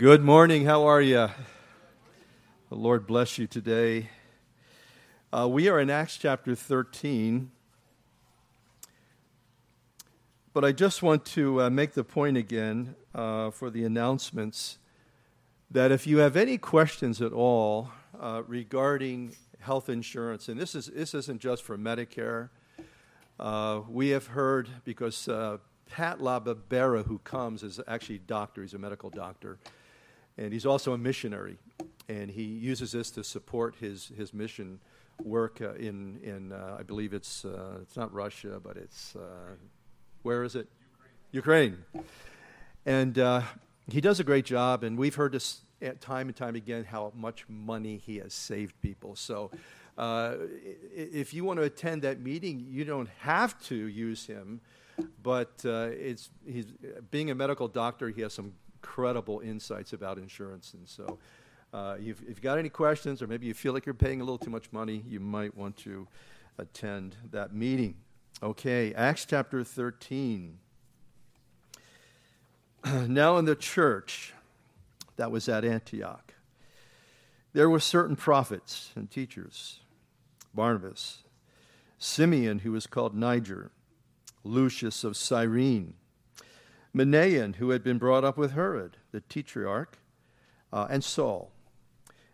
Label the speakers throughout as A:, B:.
A: Good morning. How are you? The Lord bless you today. Uh, we are in Acts chapter 13. But I just want to uh, make the point again uh, for the announcements that if you have any questions at all uh, regarding health insurance, and this, is, this isn't just for Medicare, uh, we have heard because uh, Pat Lababera, who comes, is actually a doctor, he's a medical doctor and he's also a missionary, and he uses this to support his his mission work uh, in in uh, I believe it's uh, it's not Russia, but it's uh, where is it? Ukraine. Ukraine. And uh, he does a great job, and we've heard this time and time again how much money he has saved people. So. Uh, if you want to attend that meeting, you don't have to use him, but it's he's being a medical doctor. He has some incredible insights about insurance. And so, uh, if you've got any questions, or maybe you feel like you're paying a little too much money, you might want to attend that meeting. Okay, Acts chapter 13. now, in the church that was at Antioch, there were certain prophets and teachers Barnabas, Simeon, who was called Niger, Lucius of Cyrene Manaen, who had been brought up with Herod, the tetrarch, uh, and Saul.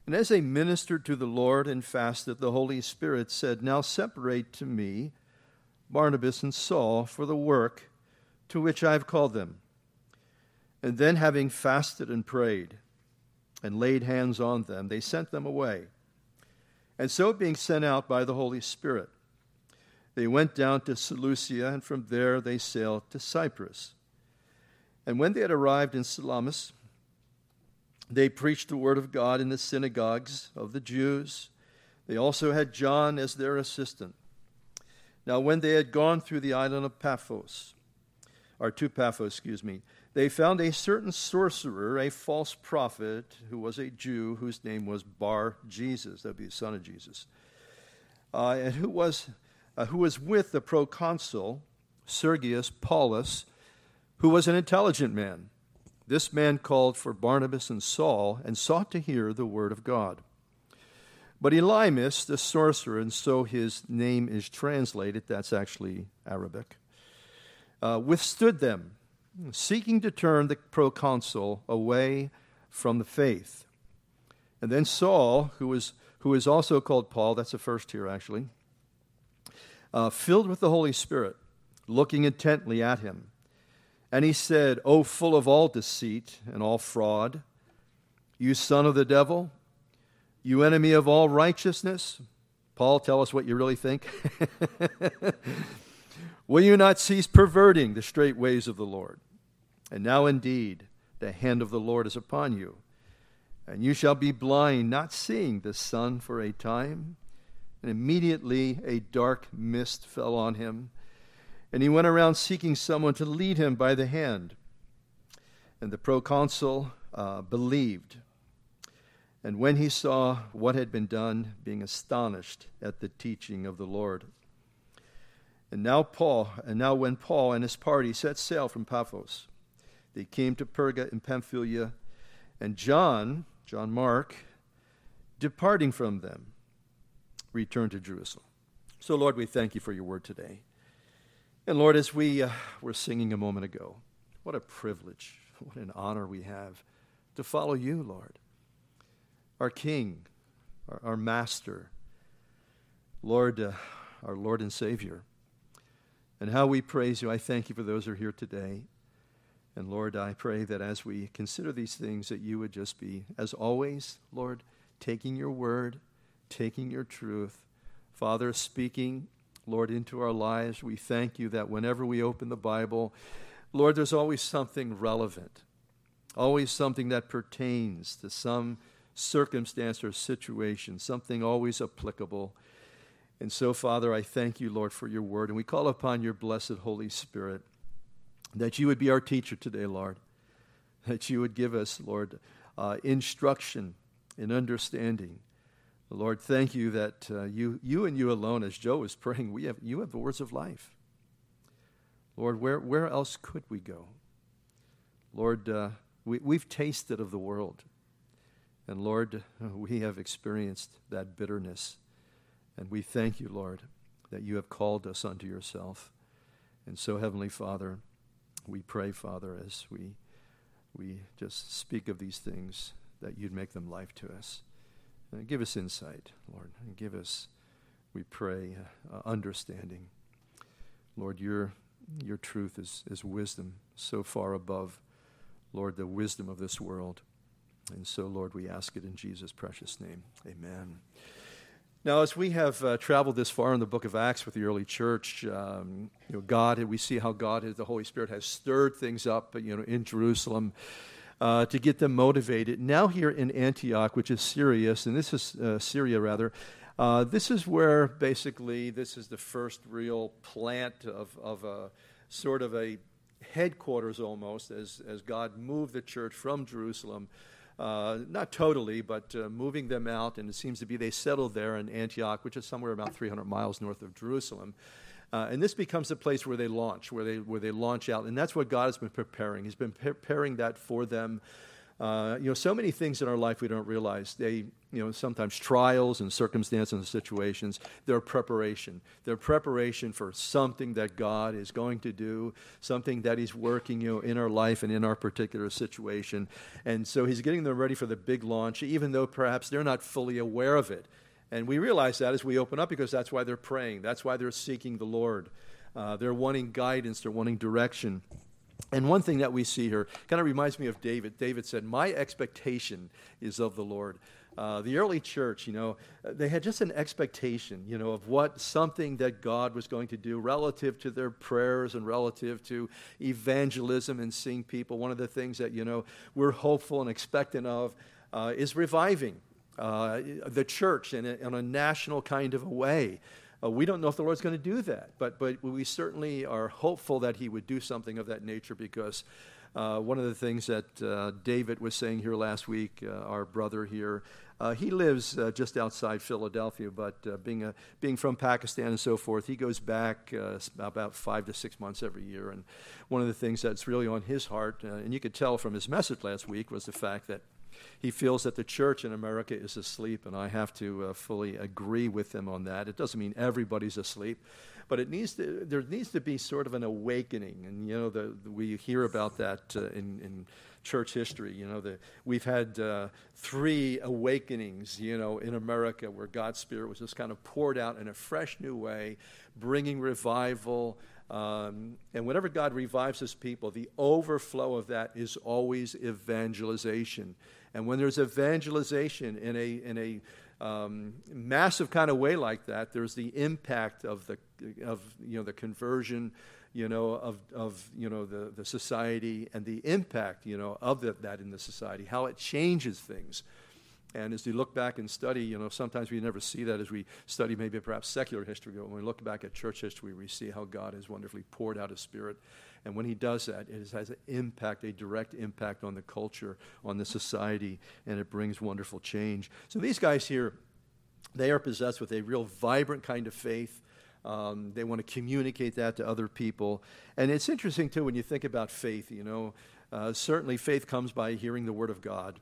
A: And as they ministered to the Lord and fasted, the Holy Spirit said, Now separate to me Barnabas and Saul for the work to which I have called them. And then, having fasted and prayed and laid hands on them, they sent them away. And so, being sent out by the Holy Spirit, they went down to Seleucia, and from there they sailed to Cyprus. And when they had arrived in Salamis, they preached the word of God in the synagogues of the Jews. They also had John as their assistant. Now, when they had gone through the island of Paphos, or to Paphos, excuse me, they found a certain sorcerer, a false prophet, who was a Jew, whose name was Bar Jesus, that would be the son of Jesus, uh, and who was, uh, who was with the proconsul Sergius Paulus who was an intelligent man. This man called for Barnabas and Saul and sought to hear the word of God. But Elymas, the sorcerer, and so his name is translated, that's actually Arabic, uh, withstood them, seeking to turn the proconsul away from the faith. And then Saul, who is, who is also called Paul, that's the first here actually, uh, filled with the Holy Spirit, looking intently at him and he said, O full of all deceit and all fraud, you son of the devil, you enemy of all righteousness. Paul, tell us what you really think. Will you not cease perverting the straight ways of the Lord? And now indeed, the hand of the Lord is upon you. And you shall be blind, not seeing the sun for a time. And immediately a dark mist fell on him and he went around seeking someone to lead him by the hand. And the proconsul uh, believed. And when he saw what had been done, being astonished at the teaching of the Lord. And now Paul, and now when Paul and his party set sail from Paphos, they came to Perga in Pamphylia, and John, John Mark, departing from them, returned to Jerusalem. So, Lord, we thank you for your word today. And Lord, as we uh, were singing a moment ago, what a privilege, what an honor we have to follow you, Lord, our King, our, our Master, Lord, uh, our Lord and Savior. And how we praise you. I thank you for those who are here today. And Lord, I pray that as we consider these things, that you would just be, as always, Lord, taking your word, taking your truth, Father, speaking Lord, into our lives. We thank you that whenever we open the Bible, Lord, there's always something relevant, always something that pertains to some circumstance or situation, something always applicable. And so, Father, I thank you, Lord, for your word. And we call upon your blessed Holy Spirit that you would be our teacher today, Lord, that you would give us, Lord, uh, instruction and understanding Lord, thank you that uh, you, you and you alone, as Joe was praying, we have, you have the words of life. Lord, where, where else could we go? Lord, uh, We, we've tasted of the world. And Lord, we have experienced that bitterness. And we thank you, Lord, that you have called us unto yourself. And so, Heavenly Father, we pray, Father, as we, we just speak of these things, that you'd make them life to us. And give us insight, Lord, and give us, we pray, uh, understanding. Lord, your, your truth is, is wisdom so far above, Lord, the wisdom of this world. And so, Lord, we ask it in Jesus' precious name. Amen. Now, as we have uh, traveled this far in the book of Acts with the early church, um, you know, God, we see how God, the Holy Spirit, has stirred things up, you know, in Jerusalem uh, to get them motivated. Now, here in Antioch, which is Syria, and this is uh, Syria rather, uh, this is where basically this is the first real plant of, of a sort of a headquarters almost as, as God moved the church from Jerusalem uh, not totally, but uh, moving them out. And it seems to be they settled there in Antioch, which is somewhere about 300 miles north of Jerusalem. Uh, and this becomes the place where they launch, where they, where they launch out. And that's what God has been preparing. He's been preparing that for them uh, you know, so many things in our life we don't realize. They, you know, sometimes trials and circumstances and situations, they're preparation. They're preparation for something that God is going to do, something that He's working, you know, in our life and in our particular situation. And so He's getting them ready for the big launch, even though perhaps they're not fully aware of it. And we realize that as we open up because that's why they're praying. That's why they're seeking the Lord. Uh, they're wanting guidance, they're wanting direction. And one thing that we see here kind of reminds me of David. David said, My expectation is of the Lord. Uh, the early church, you know, they had just an expectation, you know, of what something that God was going to do relative to their prayers and relative to evangelism and seeing people. One of the things that, you know, we're hopeful and expectant of uh, is reviving uh, the church in a, in a national kind of a way. Uh, we don't know if the Lord's going to do that, but, but we certainly are hopeful that He would do something of that nature because uh, one of the things that uh, David was saying here last week, uh, our brother here, uh, he lives just outside Philadelphia, but being, a, being from Pakistan and so forth, he goes back about five to six months every year. And one of the things that's really on his heart, and you could tell from his message last week, was the fact that he feels that the church in America is asleep, and I have to uh, fully agree with him on that. It doesn't mean everybody's asleep, but it needs to, there needs to be sort of an awakening. And, you know, the, the we hear about that uh, in, in church history. You know, the, we've had uh, three awakenings, you know, in America where God's Spirit was just kind of poured out in a fresh new way, bringing revival. Um, and whenever God revives his people, the overflow of that is always evangelization. And when there's evangelization in a, in a um, massive kind of way like that, there's the impact of the, of, you know, the conversion, you know, of, of you know, the, the society and the impact, you know, of the, that in the society, how it changes things. And as we look back and study, you know, sometimes we never see that as we study maybe perhaps secular history, but when we look back at church history, we see how God has wonderfully poured out His Spirit and when he does that, it has an impact, a direct impact on the culture, on the society, and it brings wonderful change. So these guys here, they are possessed with a real vibrant kind of faith. Um, they want to communicate that to other people. And it's interesting, too, when you think about faith, you know, uh, certainly faith comes by hearing the Word of God.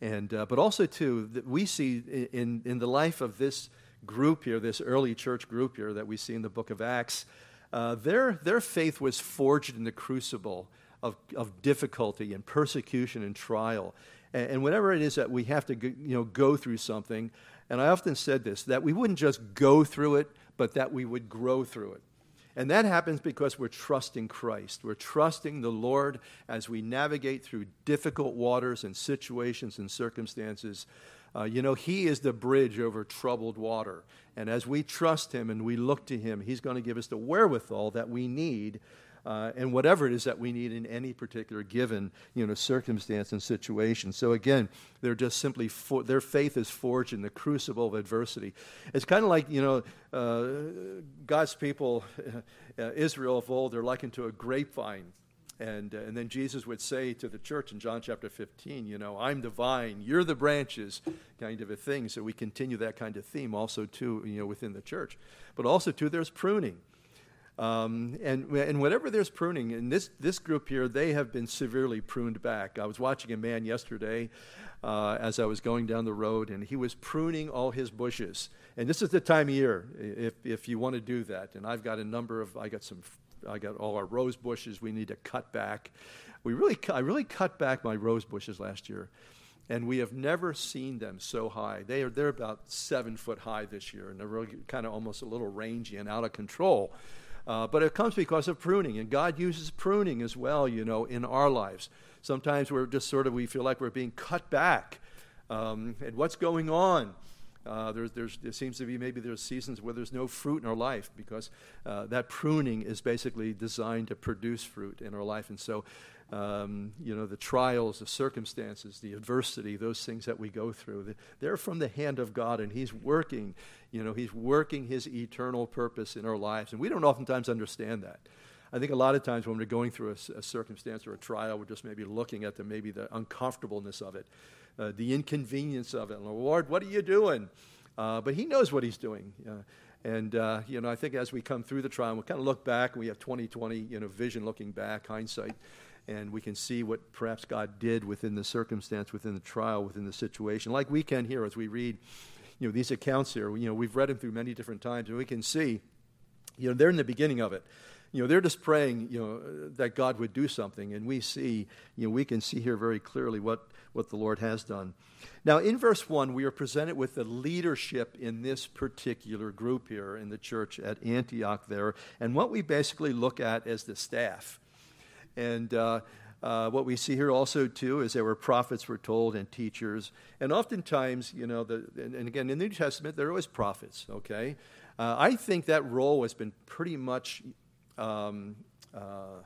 A: And, uh, but also, too, that we see in, in the life of this group here, this early church group here that we see in the book of Acts, uh, their, their faith was forged in the crucible of, of difficulty and persecution and trial. And, and it is that we have to go, you know, go through something, and I often said this, that we wouldn't just go through it, but that we would grow through it. And that happens because we're trusting Christ. We're trusting the Lord as we navigate through difficult waters and situations and circumstances. Uh, you know, He is the bridge over troubled water. And as we trust Him and we look to Him, He's going to give us the wherewithal that we need. Uh, and whatever it is that we need in any particular given you know circumstance and situation. So again, they're just simply for, their faith is forged in the crucible of adversity. It's kind of like you know uh, God's people, uh, Israel of old, they're likened to a grapevine. And, uh, and then Jesus would say to the church in John chapter 15, you know, I'm the vine, you're the branches, kind of a thing. So we continue that kind of theme also, too, you know, within the church. But also, too, there's pruning. Um, and, and whatever there's pruning, in this, this group here, they have been severely pruned back. I was watching a man yesterday uh, as I was going down the road, and he was pruning all his bushes. And this is the time of year if, if you want to do that. And I've got a number of, I got some, I got all our rose bushes we need to cut back. We really, I really cut back my rose bushes last year and we have never seen them so high. They are they're about seven foot high this year, and they're really kind of almost a little rangy and out of control. Uh, but it comes because of pruning, and God uses pruning as well, you know, in our lives. Sometimes we're just sort of, we feel like we're being cut back. Um, and what's going on? Uh, there's, there's, there seems to be maybe there's seasons where there's no fruit in our life because uh, that pruning is basically designed to produce fruit in our life. And so um, you know, the trials, the circumstances, the adversity, those things that we go through, they're from the hand of God, and He's working, you know, He's working His eternal purpose in our lives. And we don't oftentimes understand that. I think a lot of times when we're going through a, a circumstance or a trial, we're just maybe looking at the maybe the uncomfortableness of it, uh, the inconvenience of it. Lord, what are you doing? Uh, but He knows what He's doing. And uh, you know, I think as we come through the trial, we kind of look back, we have 2020, you know, vision looking back, hindsight and we can see what perhaps God did within the circumstance, within the trial, within the situation, like we can here as we read, you know, these accounts here. You know, we've read them through many different times, and we can see, you know, they're in the beginning of it. You know, they're just praying, you know, that God would do something, and we see, you know, we can see here very clearly what what the Lord has done. Now, in verse 1, we are presented with the leadership in this particular group here in the church at Antioch there, and what we basically look at as the staff. And uh, uh, what we see here also too is there were prophets were told and teachers, and oftentimes, you know, the, and, and again in the New Testament there are always prophets. Okay, uh, I think that role has been pretty much um, uh,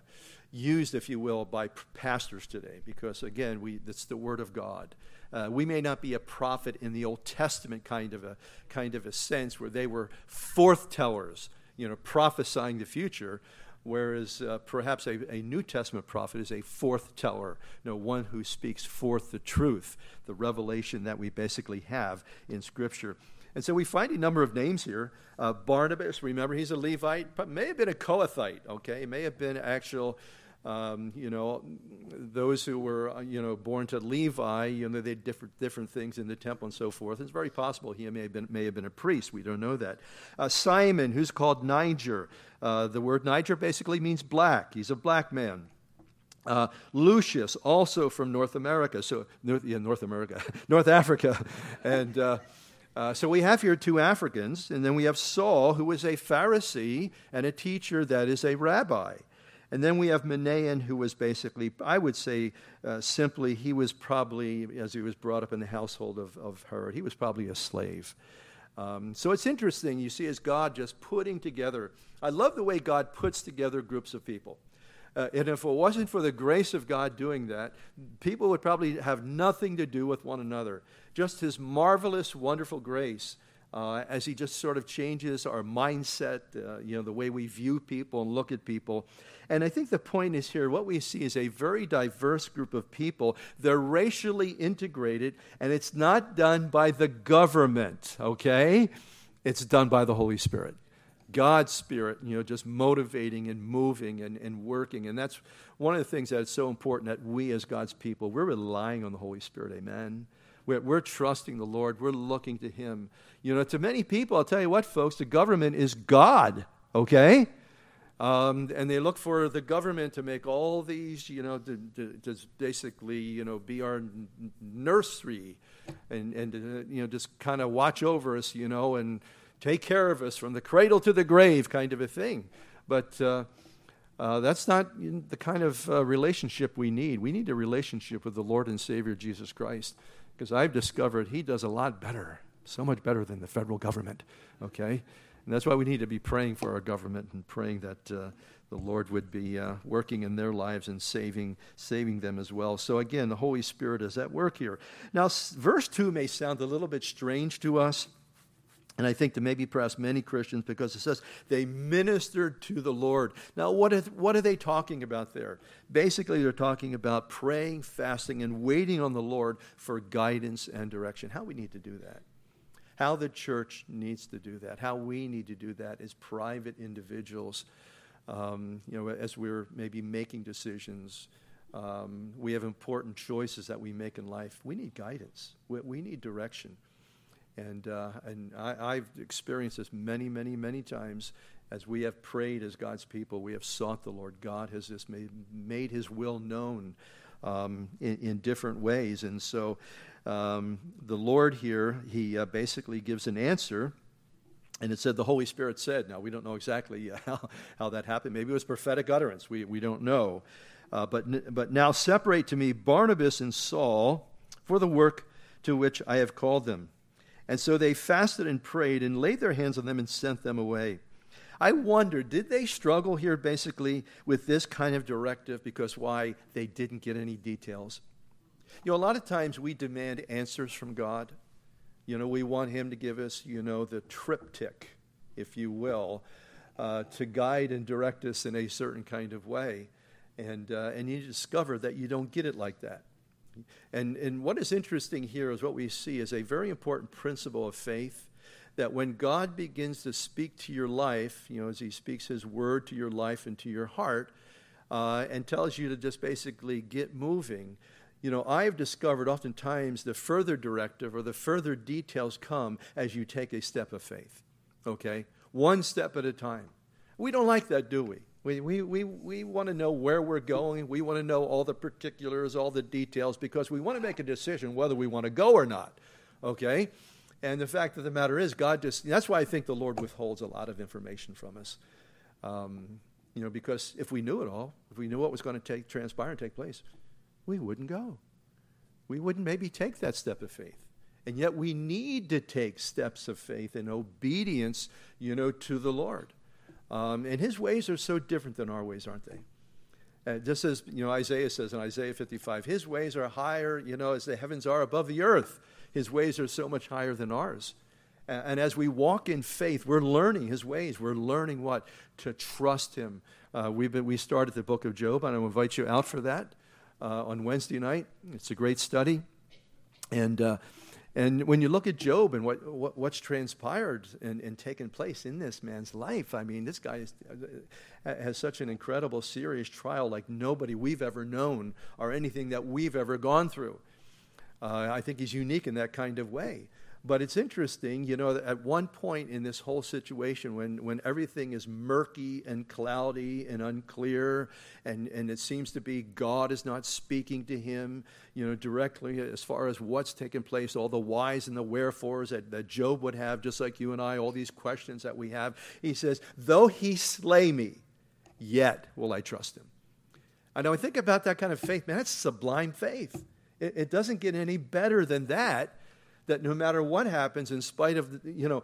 A: used, if you will, by pastors today, because again, we that's the word of God. Uh, we may not be a prophet in the Old Testament kind of a kind of a sense where they were forth tellers, you know, prophesying the future whereas uh, perhaps a, a, New Testament prophet is a forth teller, you know, one who speaks forth the truth, the revelation that we basically have in Scripture. And so we find a number of names here. Uh, Barnabas, remember, he's a Levite, but may have been a Kohathite, okay? May have been actual um, you know, those who were, uh, you know, born to Levi, you know, they did different, different things in the temple and so forth. It's very possible he may have been, may have been a priest. We don't know that. Uh, Simon, who's called Niger. Uh, the word Niger basically means black. He's a black man. Uh, Lucius, also from North America, so North, yeah, North America, North Africa, and uh, uh, so we have here two Africans, and then we have Saul, who is a Pharisee and a teacher that is a rabbi. And then we have Manaen, who was basically, I would say uh, simply, he was probably, as he was brought up in the household of, of Herod, he was probably a slave. Um, so it's interesting, you see, as God just putting together, I love the way God puts together groups of people. Uh, and if it wasn't for the grace of God doing that, people would probably have nothing to do with one another. Just His marvelous, wonderful grace uh, as He just sort of changes our mindset, uh, you know, the way we view people and look at people. And I think the point is here what we see is a very diverse group of people. They're racially integrated, and it's not done by the government, okay? It's done by the Holy Spirit. God's Spirit, you know, just motivating and moving and, and working. And that's one of the things that's so important that we as God's people, we're relying on the Holy Spirit. Amen. We're, we're trusting the Lord. We're looking to Him. You know, to many people, I'll tell you what, folks, the government is God, okay? Um, and they look for the government to make all these, you know, to, to, to basically, you know, be our nursery and, and uh, you know, just kind of watch over us, you know, and take care of us from the cradle to the grave kind of a thing. But uh, uh, that's not the kind of uh, relationship we need. We need a relationship with the Lord and Savior Jesus Christ because I've discovered He does a lot better, so much better than the federal government, okay? And that's why we need to be praying for our government and praying that uh, the Lord would be uh, working in their lives and saving, saving them as well. So, again, the Holy Spirit is at work here. Now, verse 2 may sound a little bit strange to us. And I think to maybe perhaps many Christians, because it says they ministered to the Lord. Now, what are, what are they talking about there? Basically, they're talking about praying, fasting, and waiting on the Lord for guidance and direction. How we need to do that. How the church needs to do that, how we need to do that as private individuals. Um, you know, as we're maybe making decisions, um, we have important choices that we make in life. We need guidance. We, we need direction. And, uh, and I, have experienced this many, many, many times as we have prayed as God's people. We have sought the Lord. God has just made, made his will known um, in, in, different ways. And so um, the Lord here, he uh, basically gives an answer. And it said the Holy Spirit said. Now, we don't know exactly how, how that happened. Maybe it was prophetic utterance. We, we don't know. Uh, but, but now separate to me Barnabas and Saul for the work to which I have called them. And so they fasted and prayed and laid their hands on them and sent them away. I wonder, did they struggle here basically with this kind of directive because why? They didn't get any details. You know, a lot of times we demand answers from God. You know, we want Him to give us, you know, the TripTik, if you will, uh, to guide and direct us in a certain kind of way. And, uh, and you discover that you don't get it like that. And, and what is interesting here is what we see is a very important principle of faith that when God begins to speak to your life, you know, as He speaks His word to your life and to your heart, uh, and tells you to just basically get moving, you know, I've discovered oftentimes the further directive or the further details come as you take a step of faith, okay? One step at a time. We don't like that, do we? We, we, we, we want to know where we're going. We want to know all the particulars, all the details, because we want to make a decision whether we want to go or not. Okay? And the fact of the matter is, God just, that's why I think the Lord withholds a lot of information from us. Um, you know, because if we knew it all, if we knew what was going to take, transpire and take place, we wouldn't go. We wouldn't maybe take that step of faith. And yet we need to take steps of faith in obedience, you know, to the Lord. Um, and his ways are so different than our ways, aren't they? Uh, just as you know, Isaiah says in Isaiah 55, his ways are higher, you know, as the heavens are above the earth. His ways are so much higher than ours. And, and as we walk in faith, we're learning his ways. We're learning what? To trust him. Uh, we've been, we started the book of Job, and I invite you out for that uh, on Wednesday night. It's a great study. And uh, and when you look at Job and what, what what's transpired and, and, taken place in this man's life, I mean, this guy is, uh, has such an incredible, serious trial like nobody we've ever known or anything that we've ever gone through. Uh, I think he's unique in that kind of way. But it's interesting, you know, at one point in this whole situation, when, when everything is murky and cloudy and unclear, and, and it seems to be God is not speaking to him, you know, directly as far as what's taken place, all the whys and the wherefores that, that Job would have, just like you and I, all these questions that we have, he says, Though he slay me, yet will I trust him. I know, I think about that kind of faith, man, that's sublime faith. It, it doesn't get any better than that that no matter what happens, in spite of, you know,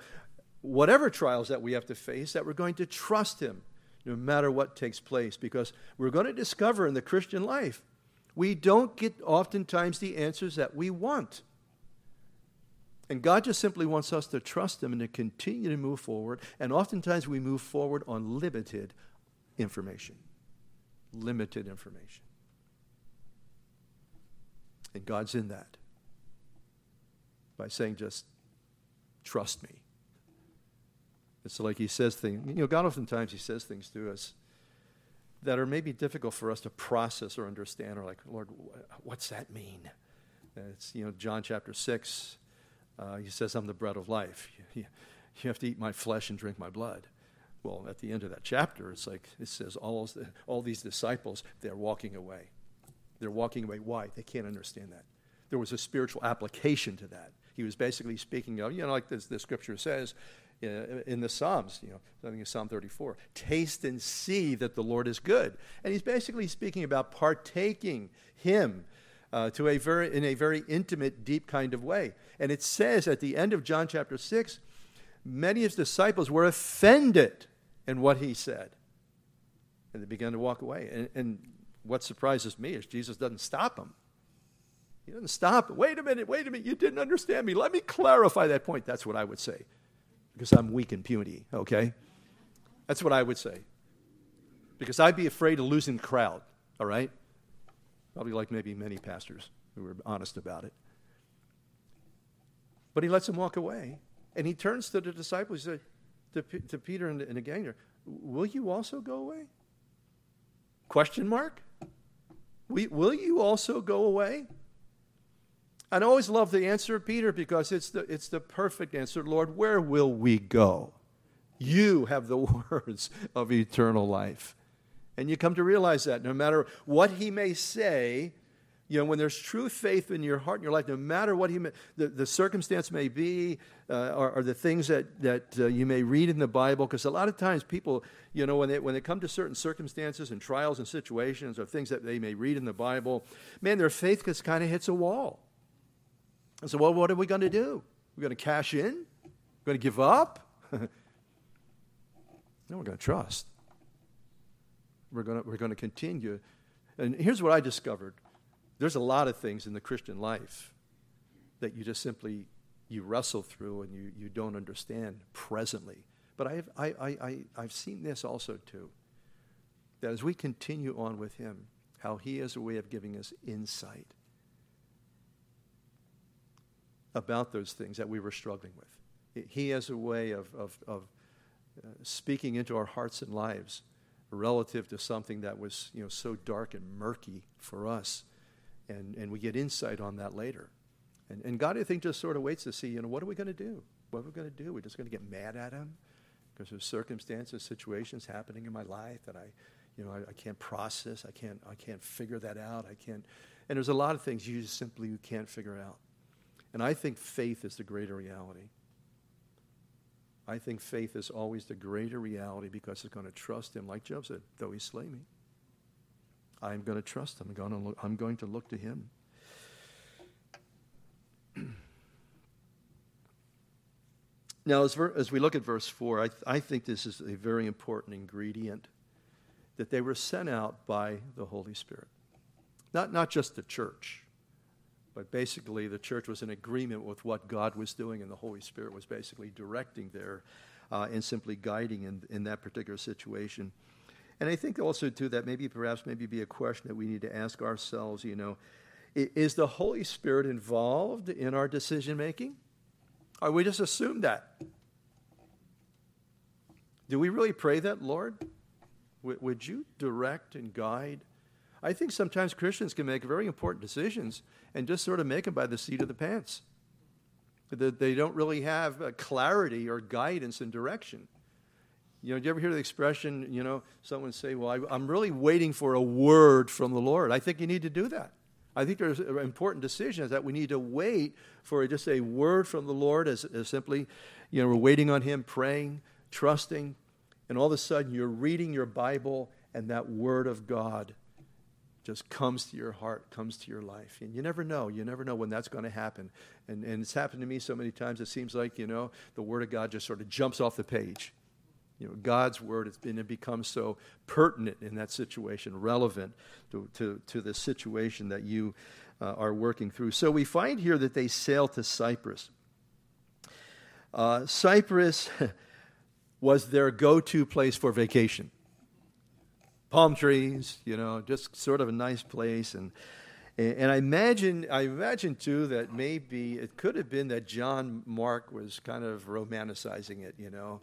A: whatever trials that we have to face, that we're going to trust Him no matter what takes place. Because we're going to discover in the Christian life, we don't get oftentimes the answers that we want. And God just simply wants us to trust Him and to continue to move forward. And oftentimes we move forward on limited information. Limited information. And God's in that by saying just trust me. It's like he says things, you know, God oftentimes he says things to us that are maybe difficult for us to process or understand, or like, Lord, what's that mean? It's, you know, John chapter 6, uh, he says, I'm the bread of life. You, you have to eat my flesh and drink my blood. Well, at the end of that chapter, it's like it says all, all these disciples, they're walking away. They're walking away. Why? They can't understand that. There was a spiritual application to that he was basically speaking of, you know, like this, the scripture says uh, in the Psalms, you know, I think it's Psalm 34, taste and see that the Lord is good. And he's basically speaking about partaking him uh, to a very, in a very intimate, deep kind of way. And it says at the end of John chapter 6, many of his disciples were offended in what he said. And they began to walk away. And, and what surprises me is Jesus doesn't stop them. He doesn't stop. Wait a minute, wait a minute. You didn't understand me. Let me clarify that point. That's what I would say because I'm weak and puny, okay? That's what I would say. Because I'd be afraid of losing the crowd, all right? Probably like maybe many pastors who are honest about it. But he lets them walk away. And he turns to the disciples to, to Peter and, and the gang will you also go away? Question mark? Will you also go away? I always love the answer of Peter because it's the, it's the perfect answer. Lord, where will we go? You have the words of eternal life. And you come to realize that no matter what he may say, you know, when there's true faith in your heart and your life, no matter what he may, the, the circumstance may be, uh, or, or, the things that, that uh, you may read in the Bible, because a lot of times people, you know, when they, when they come to certain circumstances and trials and situations or things that they may read in the Bible, man, their faith just kind of hits a wall. And so, well, what are we going to do? We're going to cash in? We're going to give up? no, we're going to trust. We're going to, we're going to continue. And here's what I discovered there's a lot of things in the Christian life that you just simply you wrestle through and you, you don't understand presently. But I've, I, I, I, I've seen this also too. That as we continue on with him, how he has a way of giving us insight about those things that we were struggling with. He has a way of, of, of uh, speaking into our hearts and lives relative to something that was you know, so dark and murky for us and, and we get insight on that later. And, and God, I think, just sort of waits to see, you know, what are we going to do? What are we going to do? We're just going to get mad at him because there's circumstances, situations happening in my life that I, you know, I, I, can't process. I can't, I can't figure that out. I can't. And there's a lot of things you just simply can't figure out. And I think faith is the greater reality. I think faith is always the greater reality because it's going to trust him, like Job said, though he slay me. I'm going to trust him. I'm going to look, I'm going to look to him. now, as, ver- as, we look at verse 4, I, th- I think this is a very important ingredient that they were sent out by the Holy Spirit. Not, not just the church, but basically the church was in agreement with what God was doing, and the Holy Spirit was basically directing there uh, and simply guiding in, in that particular situation. And I think also, too, that maybe perhaps maybe be a question that we need to ask ourselves, you know, is the Holy Spirit involved in our decision making? Or we just assume that? Do we really pray that, Lord? would you direct and guide? I think sometimes Christians can make very important decisions and just sort of make them by the seat of the pants. That they don't really have uh, clarity or guidance and direction. You know, do you ever hear the expression, you know, someone say, well, I, am really waiting for a word from the Lord? I think you need to do that. I think there's an important decision is that we need to wait for just a word from the Lord as, as simply, you know, we're waiting on Him, praying, trusting, and all of a sudden you're reading your Bible and that word of God just comes to your heart, comes to your life. And you never know. You never know when that's going to happen. And, and it's happened to me so many times, it seems like, you know, the Word of God just sort of jumps off the page. You know, God's word has been it becomes so pertinent in that situation, relevant to, to, to the situation that you uh, are working through. So we find here that they sail to Cyprus. Uh, Cyprus was their go to place for vacation. Palm trees, you know, just sort of a nice place. And, and I imagine, I imagine too that maybe it could have been that John Mark was kind of romanticizing it, you know.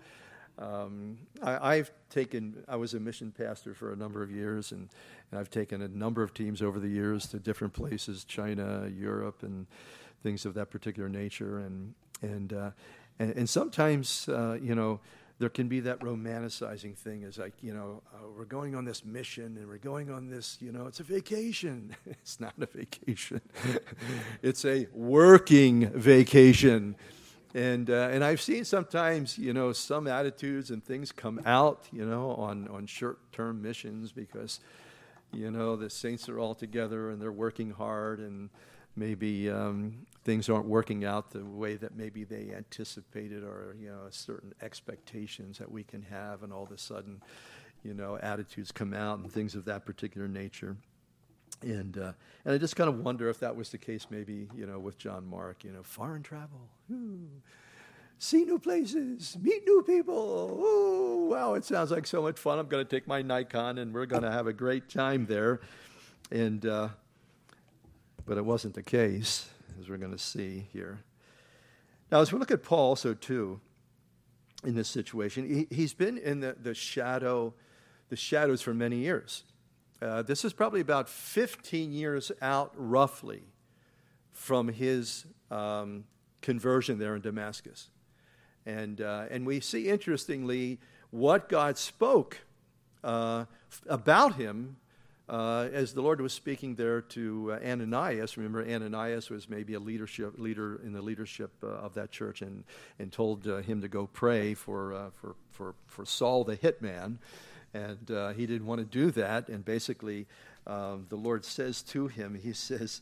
A: Um, I, have taken, I was a mission pastor for a number of years, and, and, I've taken a number of teams over the years to different places, China, Europe, and things of that particular nature. And, and, uh, and, and, sometimes, uh, you know, there can be that romanticizing thing is like, you know, uh, we're going on this mission and we're going on this, you know, it's a vacation. it's not a vacation, it's a working vacation. And, uh, and I've seen sometimes, you know, some attitudes and things come out, you know, on, on short term missions because, you know, the saints are all together and they're working hard and maybe um, things aren't working out the way that maybe they anticipated or, you know, certain expectations that we can have and all of a sudden, you know, attitudes come out and things of that particular nature. And, uh, and I just kind of wonder if that was the case maybe, you know, with John Mark, you know, foreign travel, ooh, see new places, meet new people. Ooh, wow, it sounds like so much fun. I'm going to take my Nikon and we're going to have a great time there. And, uh, but it wasn't the case, as we're going to see here. Now, as we look at Paul also, too, in this situation. He, has been in the, the shadow, the shadows for many years. Uh, this is probably about 15 years out, roughly, from his um, conversion there in Damascus. And, uh, and we see, interestingly, what God spoke uh, about him uh, as the Lord was speaking there to uh, Ananias. Remember, Ananias was maybe a leadership leader in the leadership uh, of that church, and and told uh, him to go pray for uh, for for for Saul the hitman, and uh, he didn't want to do that. And basically, um, the Lord says to him, He says,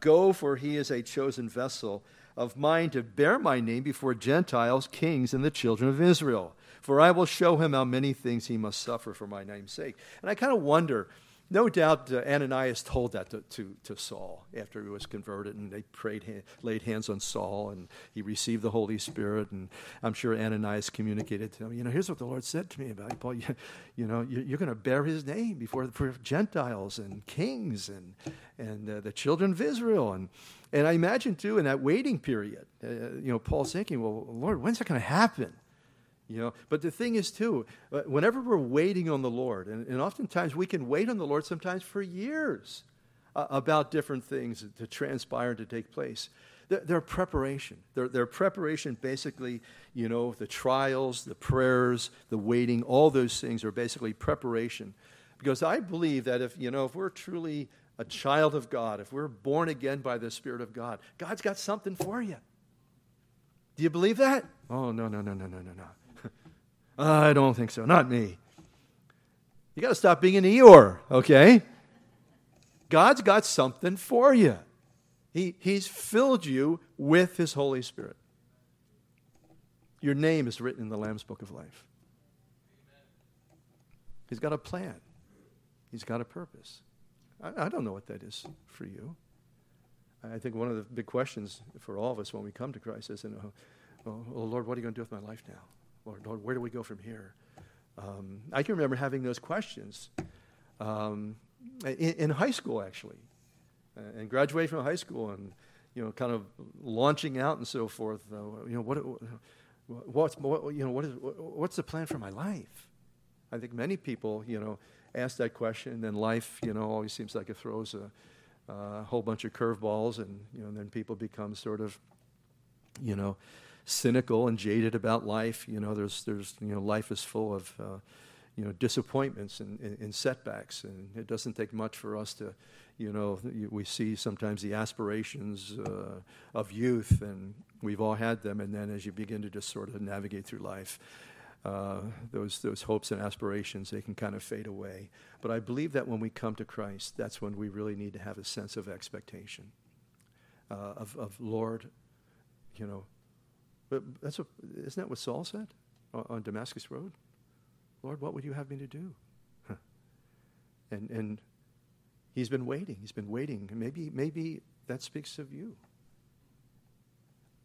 A: "Go, for he is a chosen vessel." Of mine to bear my name before Gentiles, kings, and the children of Israel. For I will show him how many things he must suffer for my name's sake. And I kind of wonder, no doubt uh, Ananias told that to, to, to, Saul after he was converted, and they prayed, laid hands on Saul, and he received the Holy Spirit. And I'm sure Ananias communicated to him, you know, here's what the Lord said to me about you, Paul. You, you know, you, are going to bear his name before for Gentiles and kings and, and uh, the children of Israel. And, and I imagine, too, in that waiting period, uh, you know, Paul's thinking, well, Lord, when's that going to happen? You know, but the thing is too, uh, whenever we're waiting on the Lord, and, and oftentimes we can wait on the Lord sometimes for years uh, about different things to transpire and to take place. They're preparation. They're preparation, basically, you know, the trials, the prayers, the waiting, all those things are basically preparation. Because I believe that if, you know, if we're truly a child of God, if we're born again by the Spirit of God, God's got something for you. Do you believe that? Oh, no, no, no, no, no, no, no. I don't think so. Not me. You got to stop being an Eeyore, okay? God's got something for you. He, he's filled you with His Holy Spirit. Your name is written in the Lamb's Book of Life. He's got a plan, He's got a purpose. I, I don't know what that is for you. I think one of the big questions for all of us when we come to Christ is, oh, oh Lord, what are you going to do with my life now? Lord, Lord, where do we go from here? Um, I can remember having those questions um, in, in, high school, actually, uh, and graduating from high school, and you know, kind of launching out and so forth. Uh, you know, what, what's what, you know, what is what's the plan for my life? I think many people, you know, ask that question, and then life, you know, always seems like it throws a, a whole bunch of curveballs, and you know, and then people become sort of, you know cynical and jaded about life. You know, there's, there's, you know, life is full of, uh, you know, disappointments and, and, and, setbacks, and it doesn't take much for us to, you know, we see sometimes the aspirations uh, of youth, and we've all had them, and then as you begin to just sort of navigate through life, uh, those, those hopes and aspirations, they can kind of fade away. But I believe that when we come to Christ, that's when we really need to have a sense of expectation. Uh, of, of Lord, you know, but that's what, isn't that what Saul said on, Damascus Road? Lord, what would you have me to do? Huh. And, and he's been waiting. He's been waiting. Maybe, maybe that speaks of you.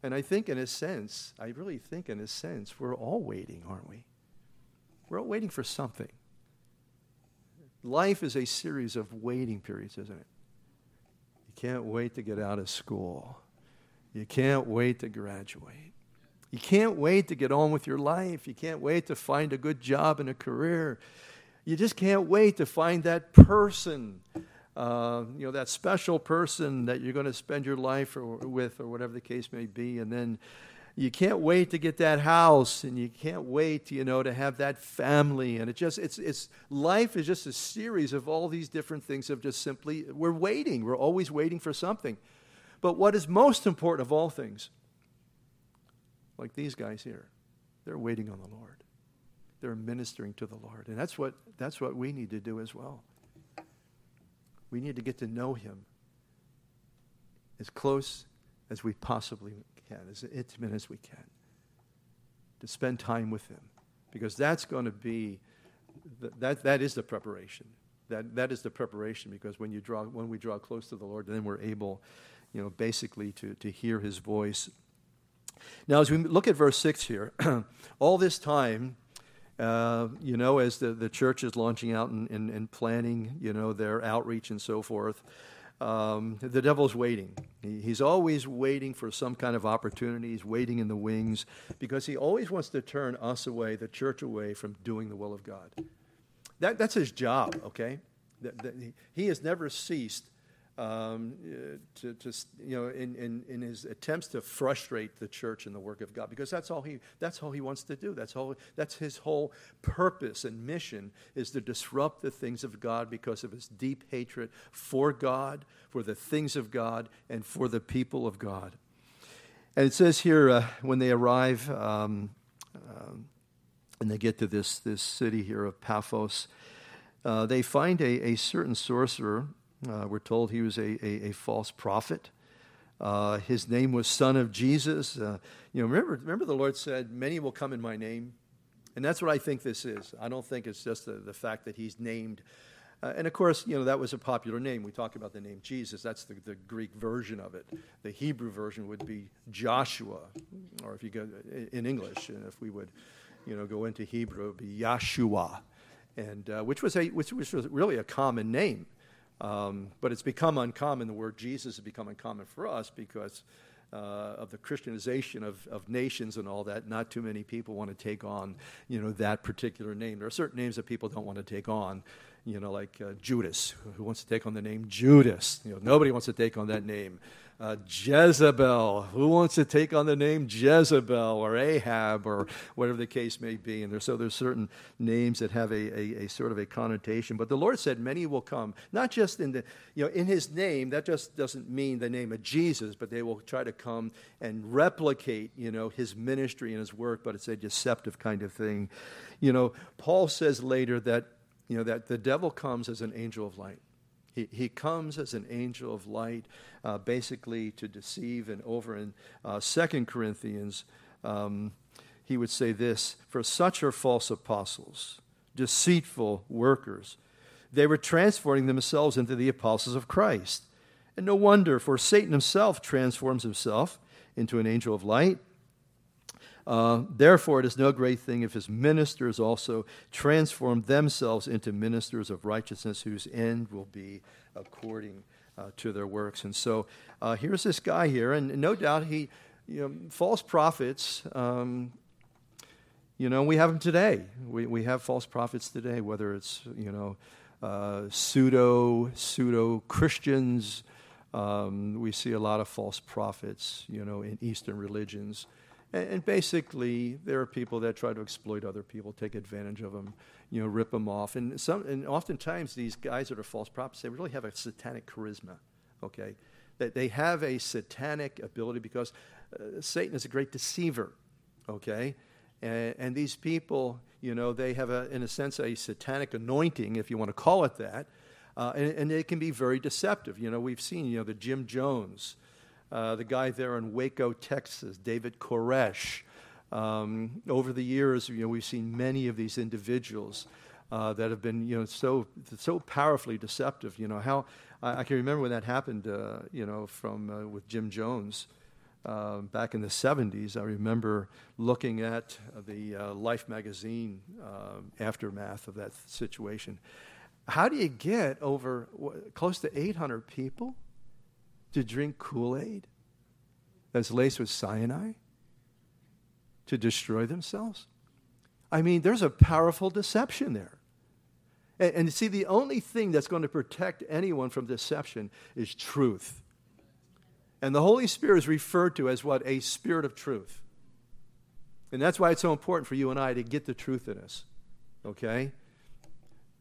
A: And I think, in a sense, I really think, in a sense, we're all waiting, aren't we? We're all waiting for something. Life is a series of waiting periods, isn't it? You can't wait to get out of school. You can't wait to graduate. You can't wait to get on with your life. You can't wait to find a good job and a career. You just can't wait to find that person, uh, you know, that special person that you're going to spend your life or, with, or whatever the case may be. And then you can't wait to get that house, and you can't wait, you know, to have that family. And it just, it's, it's, life is just a series of all these different things of just simply, we're waiting. We're always waiting for something. But what is most important of all things like these guys here. They're waiting on the Lord. They're ministering to the Lord. And that's what, that's what we need to do as well. We need to get to know Him as close as we possibly can, as intimate as we can, to spend time with Him. Because that's going to be, that, that is the preparation. That, that is the preparation because when, you draw, when we draw close to the Lord, then we're able, you know, basically to, to hear His voice now, as we look at verse 6 here, all this time, uh, you know, as the, the church is launching out and, and, and, planning, you know, their outreach and so forth, um, the devil's waiting. He, he's always waiting for some kind of opportunity. He's waiting in the wings because he always wants to turn us away, the church away, from doing the will of God. That, that's his job, okay? That, that he, he has never ceased um, to, to, you know, in, in, in his attempts to frustrate the church and the work of God, because that's all he, that's all he wants to do. That's, all, that's his whole purpose and mission is to disrupt the things of God because of his deep hatred for God, for the things of God, and for the people of God. And it says here, uh, when they arrive um, um, and they get to this, this city here of Paphos, uh, they find a, a certain sorcerer uh, we're told he was a, a, a false prophet. Uh, his name was Son of Jesus. Uh, you know, remember, remember the Lord said, Many will come in my name. And that's what I think this is. I don't think it's just the, the fact that he's named. Uh, and of course, you know, that was a popular name. We talk about the name Jesus. That's the, the Greek version of it. The Hebrew version would be Joshua, or if you go in English, and if we would, you know, go into Hebrew, it would be Yahshua, and uh, which was a which was really a common name. Um, but it's become uncommon. The word Jesus has become uncommon for us because uh, of the Christianization of, of nations and all that. Not too many people want to take on, you know, that particular name. There are certain names that people don't want to take on, you know, like uh, Judas. Who wants to take on the name Judas? You know, nobody wants to take on that name. Uh, Jezebel. Who wants to take on the name Jezebel or Ahab or whatever the case may be? And there's, so there's certain names that have a, a, a, sort of a connotation. But the Lord said, many will come, not just in the, you know, in His name. That just doesn't mean the name of Jesus, but they will try to come and replicate, you know, His ministry and His work. But it's a deceptive kind of thing. You know, Paul says later that, you know, that the devil comes as an angel of light. He, he comes as an angel of light, uh, basically to deceive. And over in uh, 2 Corinthians, um, he would say this For such are false apostles, deceitful workers. They were transforming themselves into the apostles of Christ. And no wonder, for Satan himself transforms himself into an angel of light. Uh, therefore, it is no great thing if his ministers also transform themselves into ministers of righteousness, whose end will be according uh, to their works. And so uh, here's this guy here, and no doubt he, you know, false prophets. Um, you know, we have them today. We, we have false prophets today, whether it's, you know, uh, pseudo pseudo Christians. Um, we see a lot of false prophets, you know, in Eastern religions. And, basically, there are people that try to exploit other people, take advantage of them, you know, rip them off. And, some, and oftentimes, these guys that are false prophets, they really have a satanic charisma, okay? That they have a satanic ability because uh, Satan is a great deceiver, okay? And, and, these people, you know, they have, a, in a sense, a satanic anointing, if you want to call it that. Uh, and, and, they can be very deceptive. You know, we've seen, you know, the Jim Jones, uh, the guy there in Waco, Texas, David Koresh. Um, over the years, you know, we've seen many of these individuals uh, that have been, you know, so so powerfully deceptive. You know how I, I can remember when that happened. Uh, you know, from uh, with Jim Jones. Uh, back in the 70s, I remember looking at the Life magazine aftermath of that situation. How do you get over close to 800 people to drink Kool Aid that's laced with cyanide to destroy themselves? I mean, there's a powerful deception there. And, and see, the only thing that's going to protect anyone from deception is truth. And the Holy Spirit is referred to as what? A spirit of truth. And that's why it's so important for you and I to get the truth in us. Okay?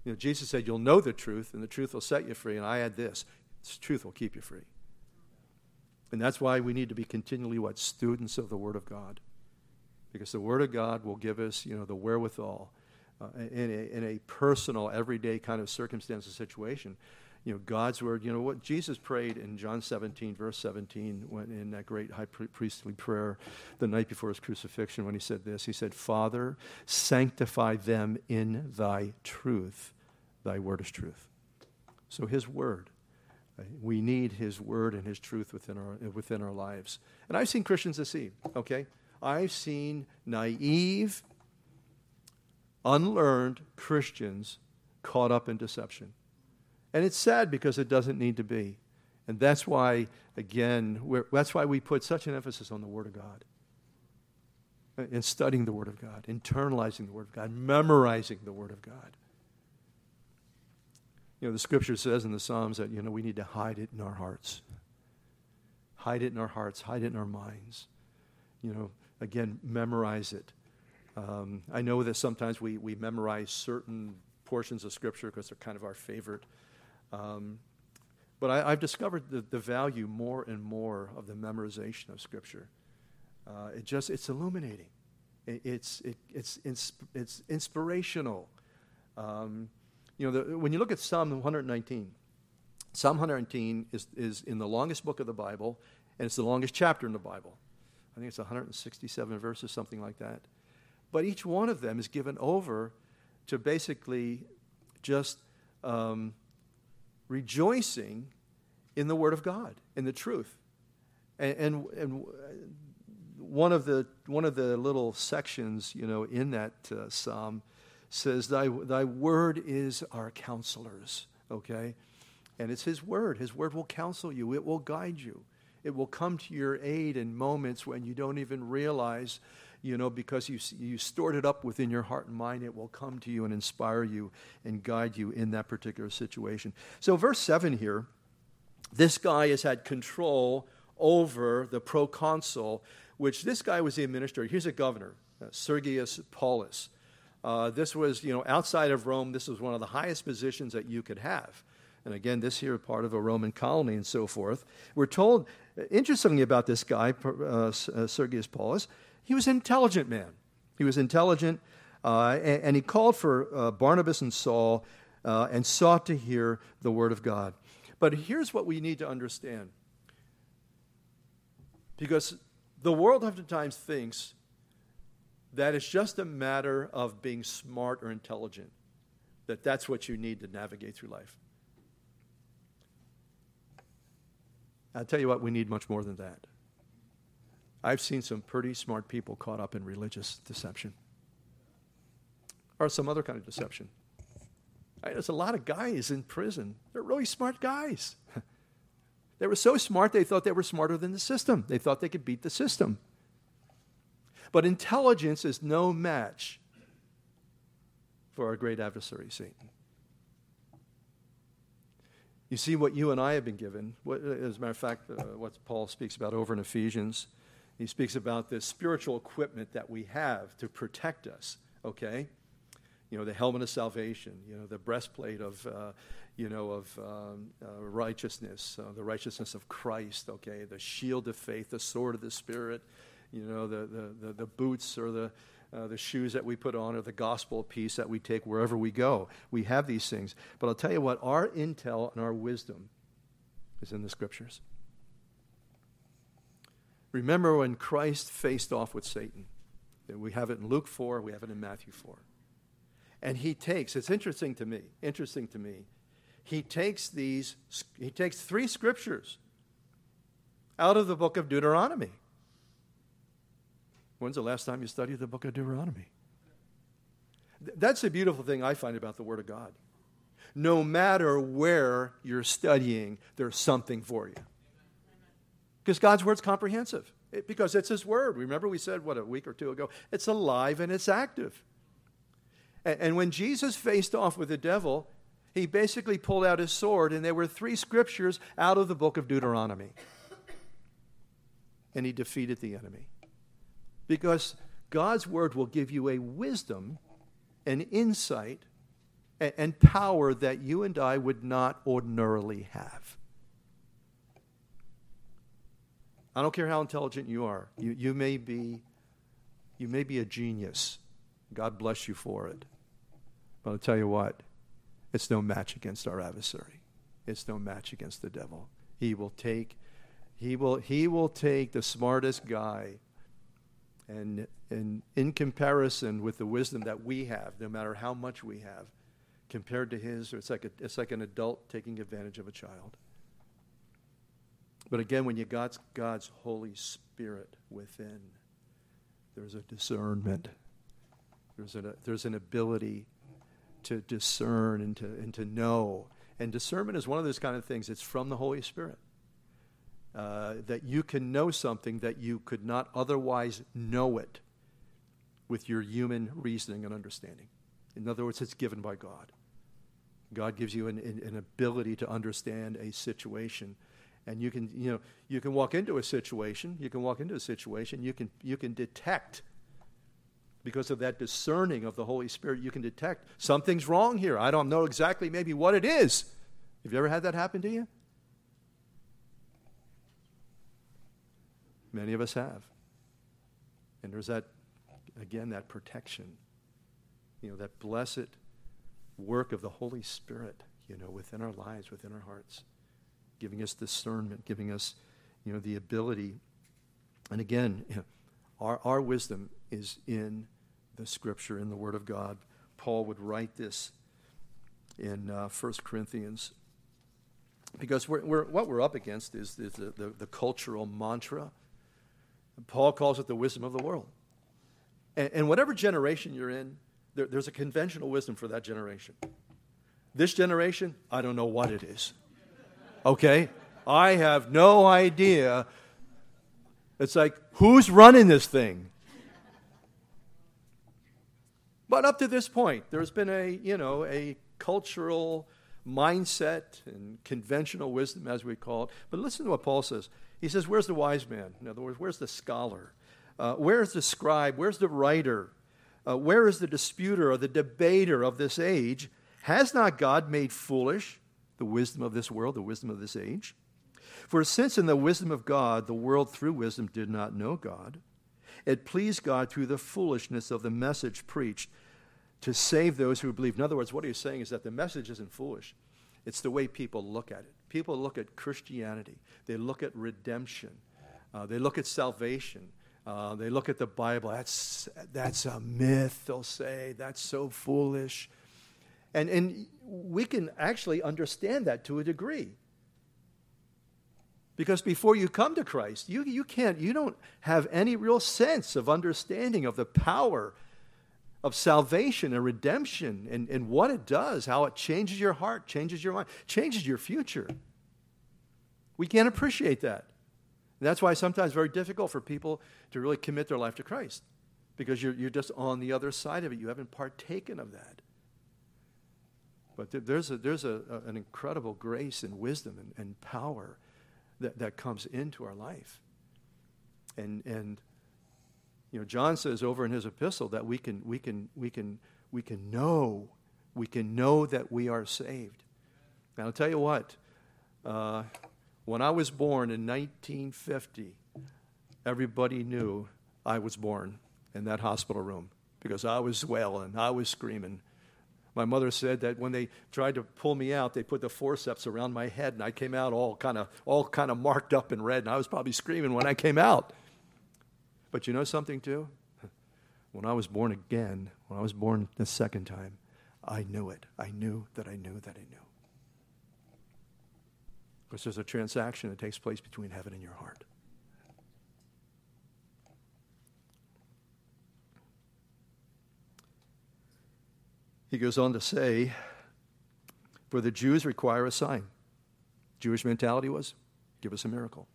A: You know, Jesus said, You'll know the truth, and the truth will set you free. And I add this truth will keep you free. And that's why we need to be continually what? Students of the Word of God. Because the Word of God will give us, you know, the wherewithal uh, in, a, in a personal, everyday kind of circumstance or situation. You know, God's Word, you know, what Jesus prayed in John 17, verse 17, when in that great high priestly prayer the night before his crucifixion, when he said this, he said, Father, sanctify them in thy truth. Thy word is truth. So his word we need His Word and His truth within our, within our lives. And I've seen Christians deceive, okay? I've seen naive, unlearned Christians caught up in deception. And it's sad because it doesn't need to be. And that's why, again, that's why we put such an emphasis on the Word of God. In studying the Word of God, internalizing the Word of God, memorizing the Word of God. You know, the scripture says in the Psalms that, you know, we need to hide it in our hearts. Hide it in our hearts, hide it in our minds. You know, again, memorize it. Um, I know that sometimes we, we memorize certain portions of Scripture because they're kind of our favorite. Um, but I, have discovered the, the value more and more of the memorization of Scripture. Uh, it just, it's illuminating. It, it's, it, it's, it's inspirational. Um, you know, the, when you look at Psalm 119, Psalm 119 is, is in the longest book of the Bible, and it's the longest chapter in the Bible. I think it's 167 verses, something like that. But each one of them is given over to basically just um, rejoicing in the Word of God, in the truth. And, and, and, one, of the, one of the little sections, you know, in that uh, psalm says, thy, thy Word is our counselors, okay? And it's His Word. His Word will counsel you, it will guide you. It will come to your aid in moments when you don't even realize you know, because you, you stored it up within your heart and mind, it will come to you and inspire you and guide you in that particular situation. So, verse 7 here, this guy has had control over the proconsul, which this guy was the administrator. Here's a governor, uh, Sergius Paulus. Uh, this was, you know, outside of Rome, this was one of the highest positions that you could have. And again, this here part of a Roman colony and so forth. We're told, interestingly about this guy, uh, uh Sergius Paulus, he was an intelligent man. He was intelligent, uh, and, and, he called for uh, Barnabas and Saul uh, and sought to hear the word of God. But here's what we need to understand. Because the world oftentimes thinks that it's just a matter of being smart or intelligent, that that's what you need to navigate through life. I'll tell you what, we need much more than that. I've seen some pretty smart people caught up in religious deception or some other kind of deception. There's a lot of guys in prison. They're really smart guys. they were so smart they thought they were smarter than the system. They thought they could beat the system. But intelligence is no match for our great adversary, Satan. You see what you and I have been given. What, as a matter of fact, uh, what Paul speaks about over in Ephesians he speaks about the spiritual equipment that we have to protect us, okay? You know, the helmet of salvation, you know, the breastplate of, uh, you know, of um, uh, righteousness, uh, the righteousness of Christ, okay? The shield of faith, the sword of the Spirit, you know, the, the, the, the boots or the, uh, the shoes that we put on or the gospel piece that we take wherever we go. We have these things. But I'll tell you what, our intel and our wisdom is in the scriptures. Remember when Christ faced off with Satan. We have it in Luke 4, we have it in Matthew 4. And he takes, it's interesting to me, interesting to me, he takes these, he takes three scriptures out of the book of Deuteronomy. When's the last time you studied the book of Deuteronomy? That's the beautiful thing I find about the Word of God. No matter where you're studying, there's something for you. Because God's word's comprehensive. It, because it's his word. Remember we said what a week or two ago, it's alive and it's active. And, and when Jesus faced off with the devil, he basically pulled out his sword and there were three scriptures out of the book of Deuteronomy. And he defeated the enemy. Because God's word will give you a wisdom, an insight, and power that you and I would not ordinarily have. I don't care how intelligent you are. You, you, may be, you may be a genius. God bless you for it. But I'll tell you what, it's no match against our adversary. It's no match against the devil. He will take, he will, he will take the smartest guy and, and in comparison with the wisdom that we have, no matter how much we have, compared to his, it's like, a, it's like an adult taking advantage of a child. But again, when you got God's Holy Spirit within, there's a discernment. There's, a, there's an ability to discern and to, and to know. And discernment is one of those kind of things. It's from the Holy Spirit. Uh, that you can know something that you could not otherwise know it with your human reasoning and understanding. In other words, it's given by God. God gives you an, an ability to understand a situation. And you can, you know, you can walk into a situation, you can walk into a situation, you can, you can detect, because of that discerning of the Holy Spirit, you can detect something's wrong here. I don't know exactly maybe what it is. Have you ever had that happen to you? Many of us have. And there's that, again, that protection. You know, that blessed work of the Holy Spirit, you know, within our lives, within our hearts, giving us discernment, giving us, you know, the ability. And again, you know, our, our wisdom is in the Scripture, in the Word of God. Paul would write this in uh, 1 Corinthians. Because we're, we're, what we're up against is, is the, the, the cultural mantra Paul calls it the wisdom of the world. And, and whatever generation you're in, there, there's a conventional wisdom for that generation. This generation, I don't know what it is. Okay? I have no idea. It's like, who's running this thing? But up to this point, there's been a, you know, a cultural mindset and conventional wisdom, as we call it. But listen to what Paul says. He says, Where's the wise man? In other words, where's the scholar? Uh, where's the scribe? Where's the writer? Uh, where is the disputer or the debater of this age? Has not God made foolish the wisdom of this world, the wisdom of this age? For since in the wisdom of God, the world through wisdom did not know God, it pleased God through the foolishness of the message preached to save those who believe. In other words, what he's saying is that the message isn't foolish, it's the way people look at it. People look at Christianity, they look at redemption, uh, they look at salvation. Uh, they look at the Bible. That's, that's a myth, they'll say. That's so foolish. And, and we can actually understand that to a degree. Because before you come to Christ, you, you can't, you don't have any real sense of understanding of the power of salvation and redemption and, and what it does, how it changes your heart, changes your mind, changes your future. We can't appreciate that. And that's why sometimes it's very difficult for people to really commit their life to Christ because you're, you're just on the other side of it. You haven't partaken of that. But there's, a, there's a, a, an incredible grace and wisdom and, and power that, that comes into our life. And, and you know, John says over in his epistle that we can, we can, we can, we can know, we can know that we are saved. And I'll tell you what, uh, when I was born in 1950, everybody knew I was born in that hospital room because I was wailing, I was screaming. My mother said that when they tried to pull me out, they put the forceps around my head, and I came out all kind of all kind of marked up and red, and I was probably screaming when I came out. But you know something, too? When I was born again, when I was born the second time, I knew it. I knew that I knew that I knew. Because there's a transaction that takes place between heaven and your heart. He goes on to say, For the Jews require a sign. Jewish mentality was give us a miracle.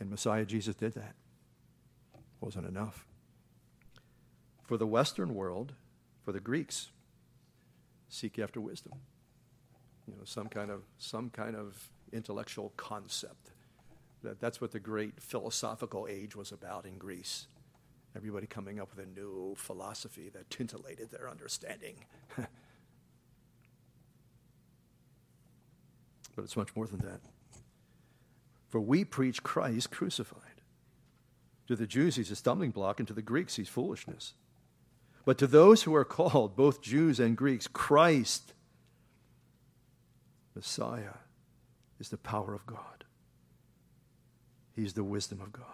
A: And Messiah Jesus did that. Wasn't enough. For the Western world, for the Greeks, seek after wisdom. You know, some kind of some kind of intellectual concept. That, that's what the great philosophical age was about in Greece. Everybody coming up with a new philosophy that tintillated their understanding. but it's much more than that. For we preach Christ crucified. To the Jews, he's a stumbling block, and to the Greeks, he's foolishness. But to those who are called, both Jews and Greeks, Christ, Messiah, is the power of God. He's the wisdom of God.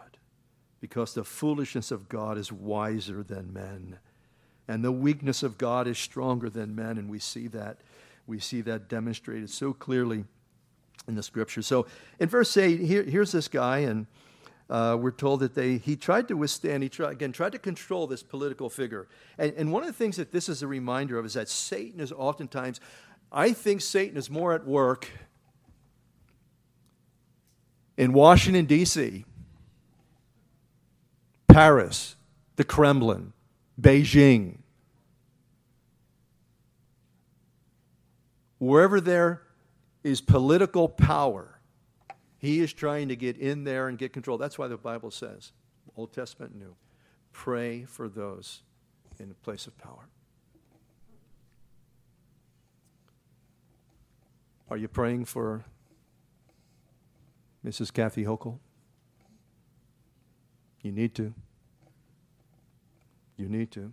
A: Because the foolishness of God is wiser than men, and the weakness of God is stronger than men, and we see that. We see that demonstrated so clearly in the scripture. So in verse 8, here, here's this guy, and uh, we're told that they, he tried to withstand, he tried, again, tried to control this political figure. And, and one of the things that this is a reminder of is that Satan is oftentimes, I think Satan is more at work in Washington, D.C., Paris, the Kremlin, Beijing, wherever there is political power, he is trying to get in there and get control. That's why the Bible says, Old Testament, New, pray for those in a place of power. Are you praying for Mrs. Kathy Hochul? You need to. You need to.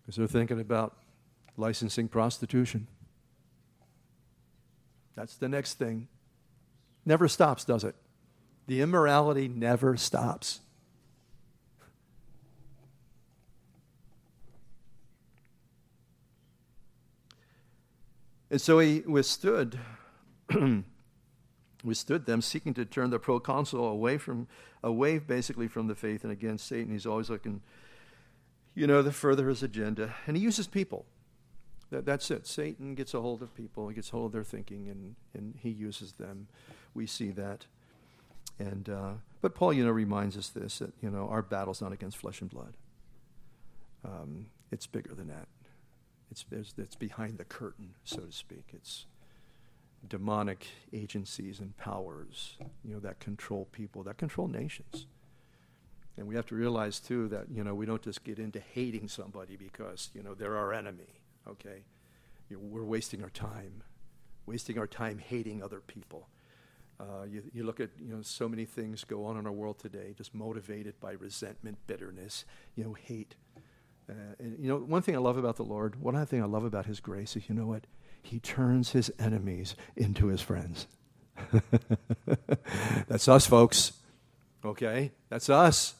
A: Because they're thinking about licensing prostitution. That's the next thing. Never stops, does it? The immorality never stops. And so he withstood withstood them, seeking to turn the proconsul away from away basically from the faith and against Satan. He's always looking, you know, to further his agenda. And he uses people. That, that's it. Satan gets a hold of people, he gets a hold of their thinking, and, and he uses them. We see that. And uh, but Paul, you know, reminds us this that you know our battle's not against flesh and blood. Um, it's bigger than that. It's, it's behind the curtain, so to speak. It's demonic agencies and powers, you know, that control people, that control nations. And we have to realize too that you know we don't just get into hating somebody because you know they're our enemy. Okay, you know, we're wasting our time, wasting our time hating other people. Uh, you, you look at you know so many things go on in our world today, just motivated by resentment, bitterness, you know, hate. Uh, and you know, one thing I love about the Lord, one other thing I love about His grace is, you know what? He turns His enemies into His friends. That's us, folks. Okay, that's us.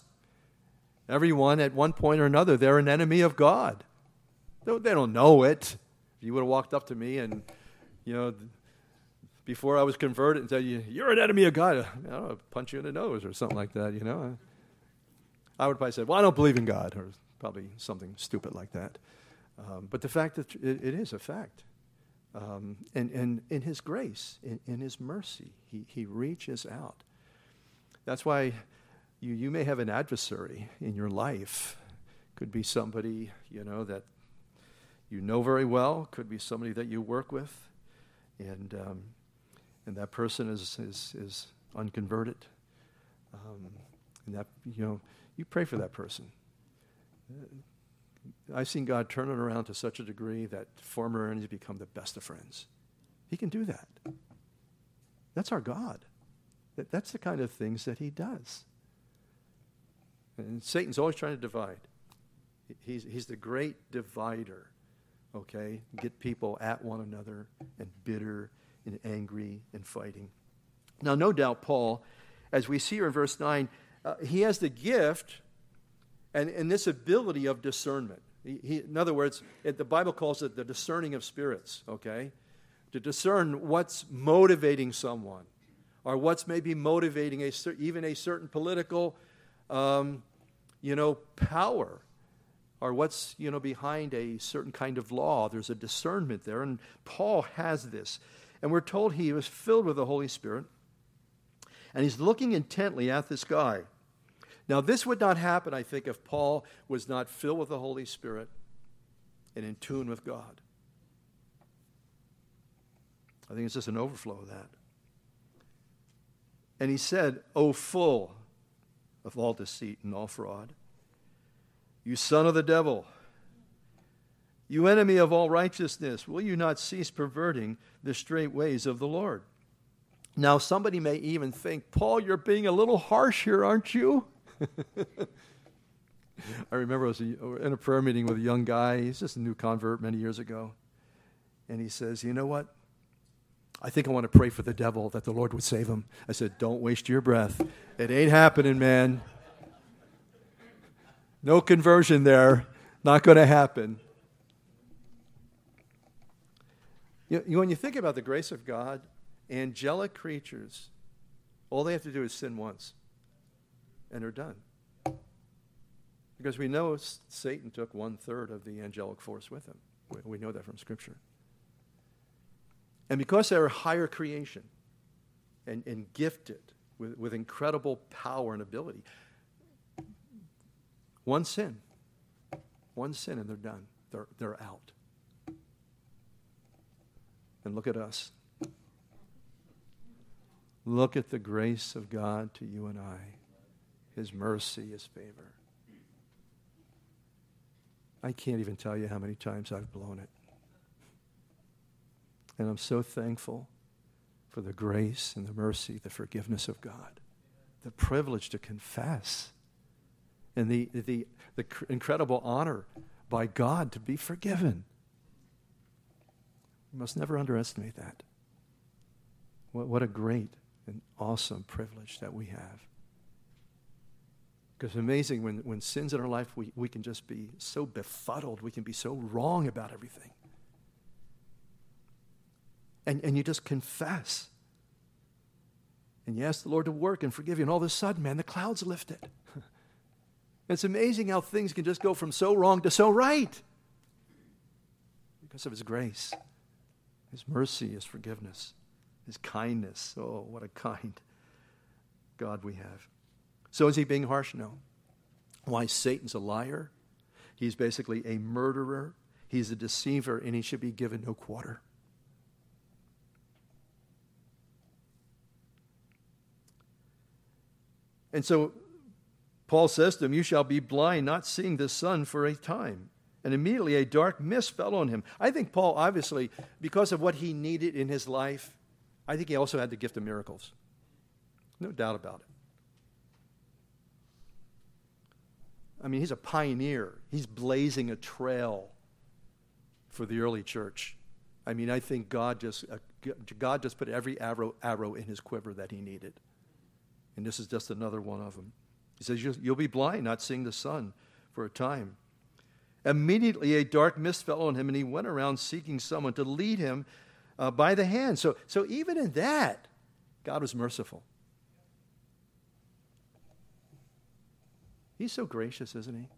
A: Everyone, at one point or another, they're an enemy of God. They don't know it. If you would have walked up to me and, you know, before I was converted and said, you, you're an enemy of God, I would punch you in the nose or something like that, you know. I would probably say, well, I don't believe in God, or probably something stupid like that. Um, but the fact that it, it is a fact. Um, and, and in His grace, in, in His mercy, he, he reaches out. That's why you, you may have an adversary in your life. Could be somebody, you know, that you know very well, could be somebody that you work with, and um, and that person is is, is unconverted, um, and that you know you pray for that person. Uh, I've seen God turn it around to such a degree that former enemies become the best of friends. He can do that. That's our God. That, that's the kind of things that He does. And Satan's always trying to divide. He's, he's the great divider okay? Get people at one another and bitter and angry and fighting. Now, no doubt, Paul, as we see here in verse 9, uh, he has the gift and, and this ability of discernment. He, he, in other words, it, the Bible calls it the discerning of spirits, okay? To discern what's motivating someone or what's maybe motivating a, even a certain political, um, you know, power or what's you know behind a certain kind of law. There's a discernment there and paul has this. And we're told he was filled with the holy spirit and he's looking intently at this guy. Now this would not happen i think if paul was not filled with the holy spirit and in tune with god. I think it's just an overflow of that. And he said oh full of all deceit and all fraud you son of the devil, you enemy of all righteousness, will you not cease perverting the straight ways of the Lord? Now, somebody may even think, Paul, you're being a little harsh here, aren't you? I remember I was uh, in a prayer meeting with a young guy. He's just a new convert many years ago. And he says, You know what? I think I want to pray for the devil that the Lord would save him. I said, Don't waste your breath. It ain't happening, man. No conversion there. Not going to happen. You, when you think about the grace of God, angelic creatures, all they have to do is sin once, and they're done. Because we know Satan took one third of the angelic force with him. We, we know that from Scripture. And because they're a higher creation and, and gifted with, with incredible power and ability, one sin, one sin, and they're done. They're, they're out. And look at us. Look at the grace of God to you and I, His mercy, His favor. I can't even tell you how many times I've blown it. And I'm so thankful for the grace and the mercy, the forgiveness of God, the privilege to confess, and the, the, the incredible honor by God to be forgiven. You must never underestimate that. What, what a great and awesome privilege that we have. Because it's amazing when, when sins in our life, we, we can just be so befuddled. We can be so wrong about everything. And, and you just confess. And you ask the Lord to work and forgive you. And all of a sudden, man, the clouds lifted. It's amazing how things can just go from so wrong to so right because of His grace, His mercy, His forgiveness, His kindness. Oh, what a kind God we have. So is he being harsh? No. Why? Satan's a liar. He's basically a murderer. He's a deceiver, and he should be given no quarter. And so Paul says to him, You shall be blind, not seeing the sun for a time. And immediately a dark mist fell on him. I think Paul, obviously, because of what he needed in his life, I think he also had the gift of miracles. No doubt about it. I mean, he's a pioneer. He's blazing a trail for the early church. I mean, I think God just, uh, God just put every arrow, arrow in his quiver that he needed. And this is just another one of them. He says, You'll be blind, not seeing the sun for a time. Immediately, a dark mist fell on him, and he went around seeking someone to lead him uh, by the hand. So, so, even in that, God was merciful. He's so gracious, isn't he?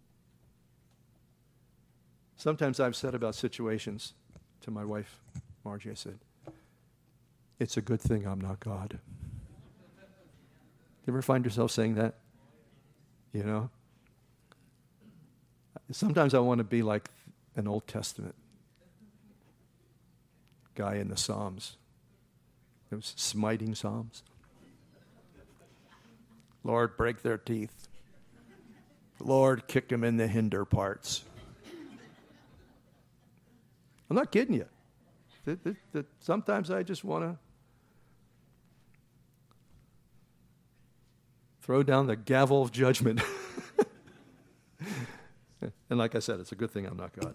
A: Sometimes I've said about situations to my wife, Margie, I said, It's a good thing I'm not God. You ever find yourself saying that? You know? Sometimes I want to be like an Old Testament guy in the Psalms. Those smiting Psalms. Lord, break their teeth. Lord, kick them in the hinder parts. I'm not kidding you. sometimes I just want to throw down the gavel of judgment. and like I said, it's a good thing I'm not God.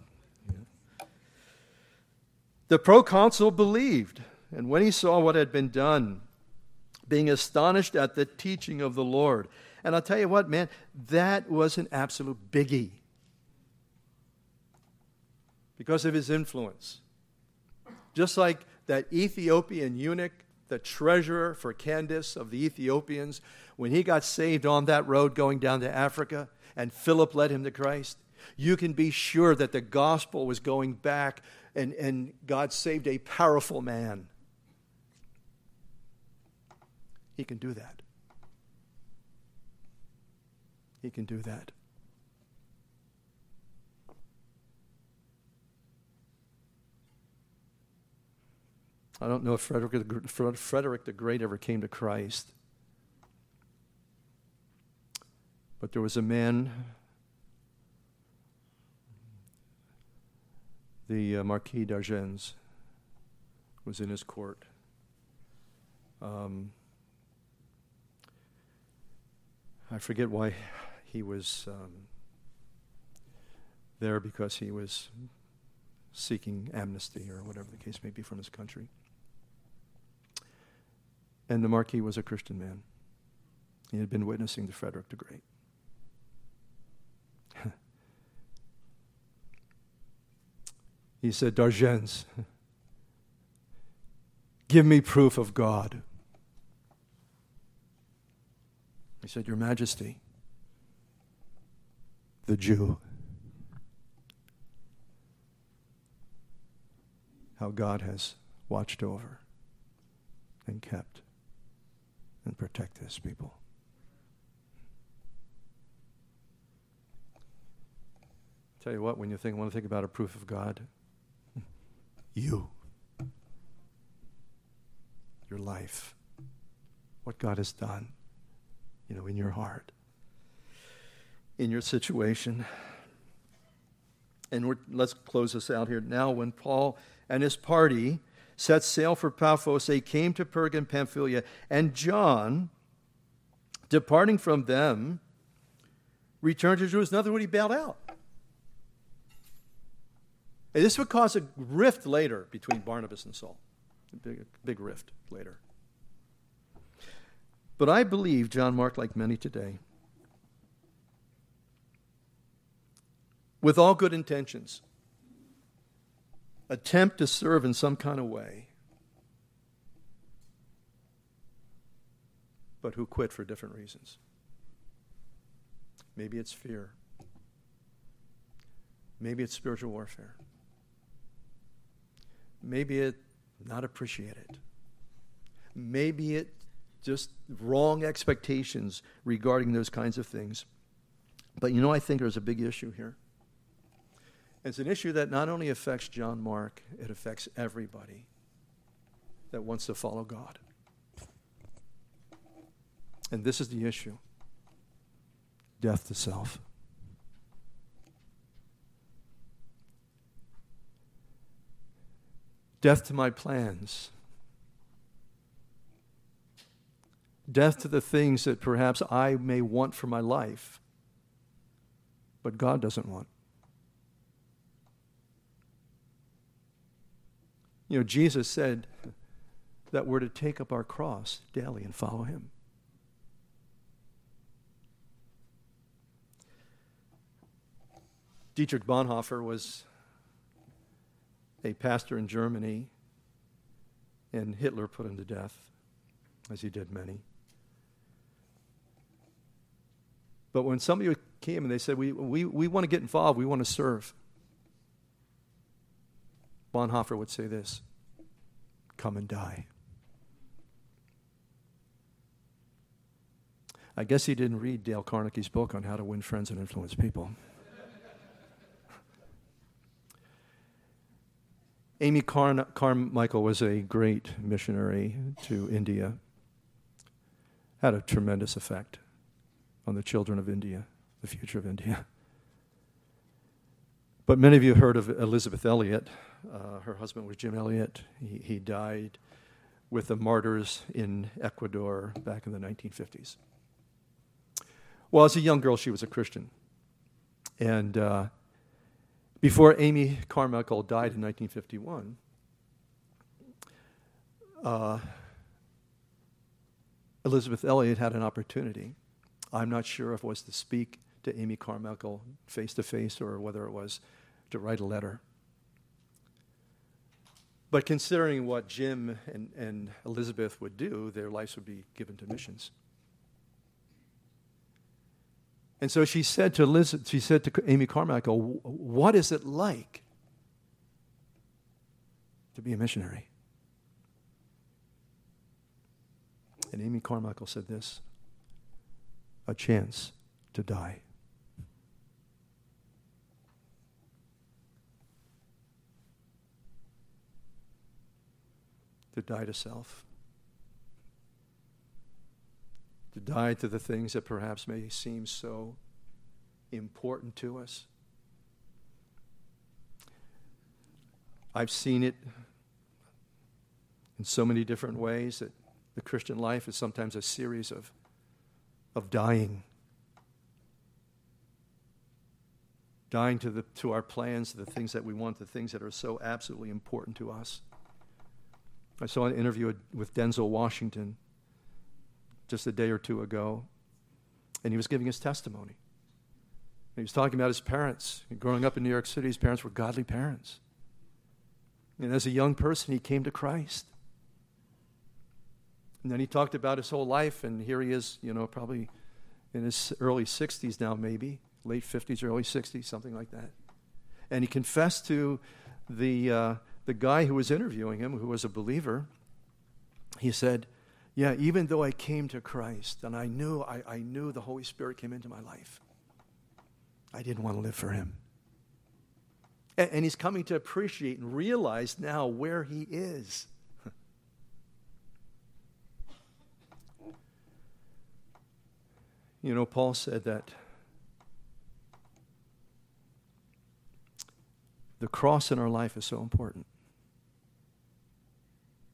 A: The proconsul believed, and when he saw what had been done, being astonished at the teaching of the Lord, and I'll tell you what, man, that was an absolute biggie because of his influence. Just like that Ethiopian eunuch, the treasurer for Candace of the Ethiopians, when he got saved on that road going down to Africa and Philip led him to Christ, you can be sure that the gospel was going back and, and God saved a powerful man. He can do that. He can do that. I don't know if Frederick, the Great ever came to Christ. But there was a man, the uh, Marquis d'Argens, was in his court. Um, I forget why he was um, there because he was seeking amnesty or whatever the case may be from his country. And the Marquis was a Christian man. He had been witnessing to Frederick the Great. he said, D'Argens, give me proof of God. He said, Your Majesty, the Jew. How God has watched over and kept and protected his people. Tell you what, when you think, want to think about a proof of God, you, your life, what God has done, you know, in your heart, in your situation. And let's close this out here. Now, when Paul and his party set sail for Paphos, they came to Perga and Pamphylia, and John, departing from them, returned to Jerusalem. Nothing would he bailed out. And this would cause a rift later between Barnabas and Saul. A big, big rift later. But I believe John Mark, like many today, with all good intentions, attempt to serve in some kind of way, but who quit for different reasons. Maybe it's fear. Maybe it's spiritual warfare. Maybe it not appreciated. Maybe it just wrong expectations regarding those kinds of things. But you know, I think there's a big issue here. It's an issue that not only affects John Mark, it affects everybody that wants to follow God. And this is the issue death to self. Death to my plans. Death to the things that perhaps I may want for my life, but God doesn't want. You know, Jesus said that we're to take up our cross daily and follow him. Dietrich Bonhoeffer was a pastor in Germany, and Hitler put him to death, as he did many. But when somebody came and they said, We, we, we want to get involved, we want to serve, Bonhoeffer would say this Come and die. I guess he didn't read Dale Carnegie's book on how to win friends and influence people. Amy Car- Carmichael was a great missionary to India, had a tremendous effect on the children of India, the future of India. But many of you heard of Elisabeth Elliot. Uh, her husband was Jim Elliot. He, he died with the martyrs in Ecuador back in the 1950s. Well, as a young girl, she was a Christian. And uh, before Amy Carmichael died in 1951, uh, Elisabeth Elliot had an opportunity. I'm not sure if it was to speak to Amy Carmichael face to face or whether it was to write a letter. But considering what Jim and, and Elisabeth would do, their lives would be given to missions. And so she said to Liz, she said to Amy Carmichael, "What is it like to be a missionary?" And Amy Carmichael said this: "A chance to die." To die to self to die to the things that perhaps may seem so important to us. I've seen it in so many different ways that the Christian life is sometimes a series of, of dying. Dying to, the, to our plans, to the things that we want, the things that are so absolutely important to us. I saw an interview with Denzel Washington just a day or two ago, and he was giving his testimony. he was talking about his parents. Growing up in New York City, his parents were godly parents. And as a young person, he came to Christ. And then he talked about his whole life, and here he is, you know, probably in his early 60s now, maybe, late 50s, early 60s, something like that. And he confessed to the, uh, the guy who was interviewing him, who was a believer, he said, Yeah, even though I came to Christ and I knew, I, I knew the Holy Spirit came into my life, I didn't want to live for him. And, and he's coming to appreciate and realize now where he is. you know, Paul said that the cross in our life is so important.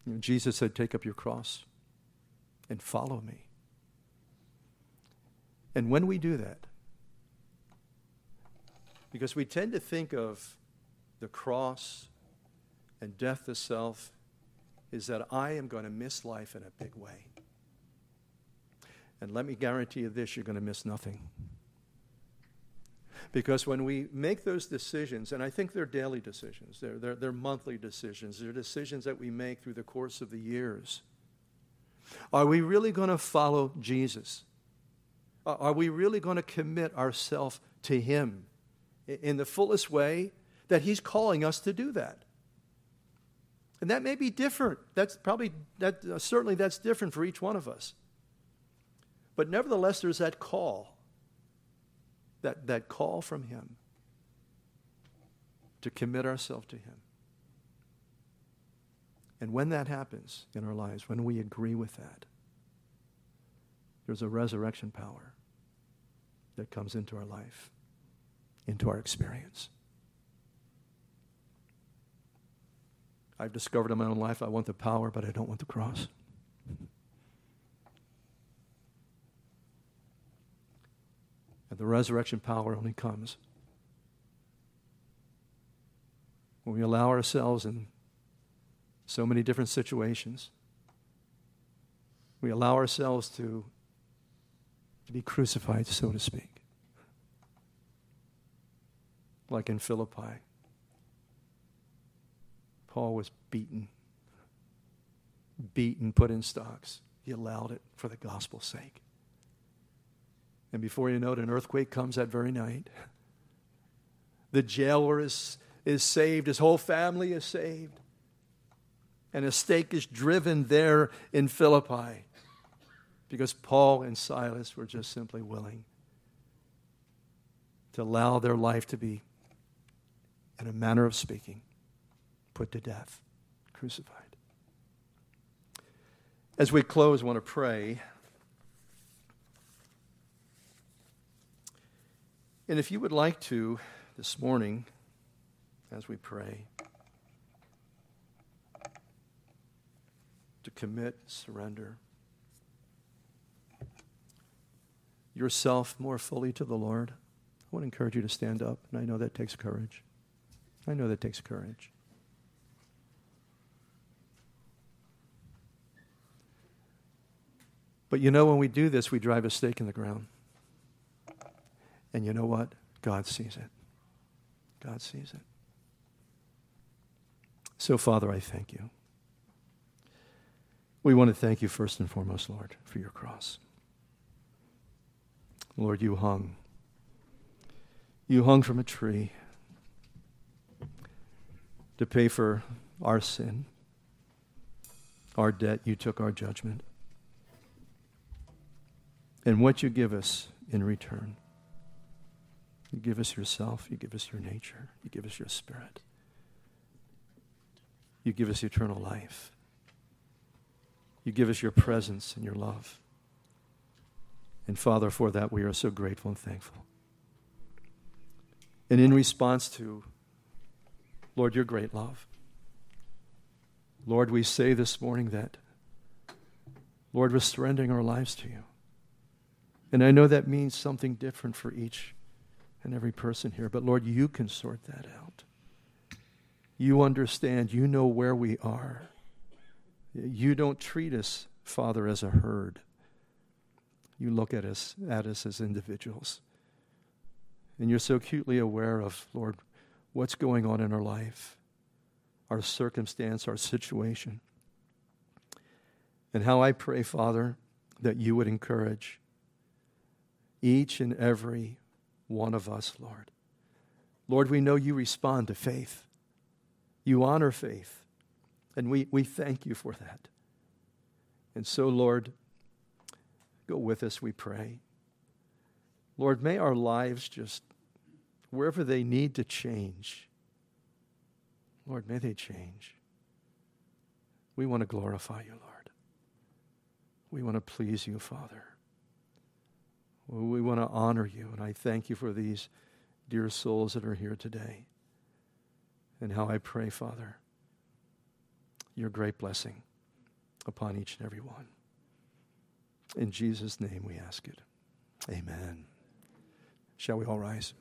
A: You know, Jesus said, Take up your cross and follow me. And when we do that, because we tend to think of the cross and death to self is that I am going to miss life in a big way. And let me guarantee you this you're going to miss nothing. Because when we make those decisions, and I think they're daily decisions, they're, they're, they're monthly decisions, they're decisions that we make through the course of the years. Are we really going to follow Jesus? Are we really going to commit ourselves to Him in the fullest way that He's calling us to do that? And that may be different. That's probably, that, uh, certainly that's different for each one of us. But nevertheless, there's that call that, that call from Him to commit ourselves to Him. And when that happens in our lives, when we agree with that, there's a resurrection power that comes into our life, into our experience. I've discovered in my own life I want the power, but I don't want the cross. And the resurrection power only comes when we allow ourselves in so many different situations. We allow ourselves to, to be crucified, so to speak. Like in Philippi, Paul was beaten, beaten, put in stocks. He allowed it for the gospel's sake. And before you know it, an earthquake comes that very night. The jailer is, is saved, his whole family is saved. And a stake is driven there in Philippi because Paul and Silas were just simply willing to allow their life to be, in a manner of speaking, put to death, crucified. As we close, I want to pray. And if you would like to this morning, as we pray, to commit, surrender yourself more fully to the Lord, I want to encourage you to stand up. And I know that takes courage. I know that takes courage. But you know, when we do this, we drive a stake in the ground. And you know what? God sees it. God sees it. So, Father, I thank you. We want to thank you first and foremost, Lord, for your cross. Lord, you hung. You hung from a tree to pay for our sin, our debt. You took our judgment. And what you give us in return you give us yourself. You give us your nature. You give us your spirit. You give us eternal life. You give us your presence and your love. And Father, for that we are so grateful and thankful. And in response to, Lord, your great love, Lord, we say this morning that, Lord, we're surrendering our lives to you. And I know that means something different for each and every person here. But Lord, you can sort that out. You understand. You know where we are. You don't treat us, Father, as a herd. You look at us, at us as individuals. And you're so acutely aware of, Lord, what's going on in our life, our circumstance, our situation. And how I pray, Father, that you would encourage each and every one of us, Lord. Lord, we know you respond to faith. You honor faith. And we, we thank you for that. And so, Lord, go with us, we pray. Lord, may our lives just, wherever they need to change, Lord, may they change. We want to glorify you, Lord. We want to please you, Father. We want to honor you, and I thank you for these dear souls that are here today. And how I pray, Father, your great blessing upon each and every one. In Jesus' name we ask it. Amen. Shall we all rise?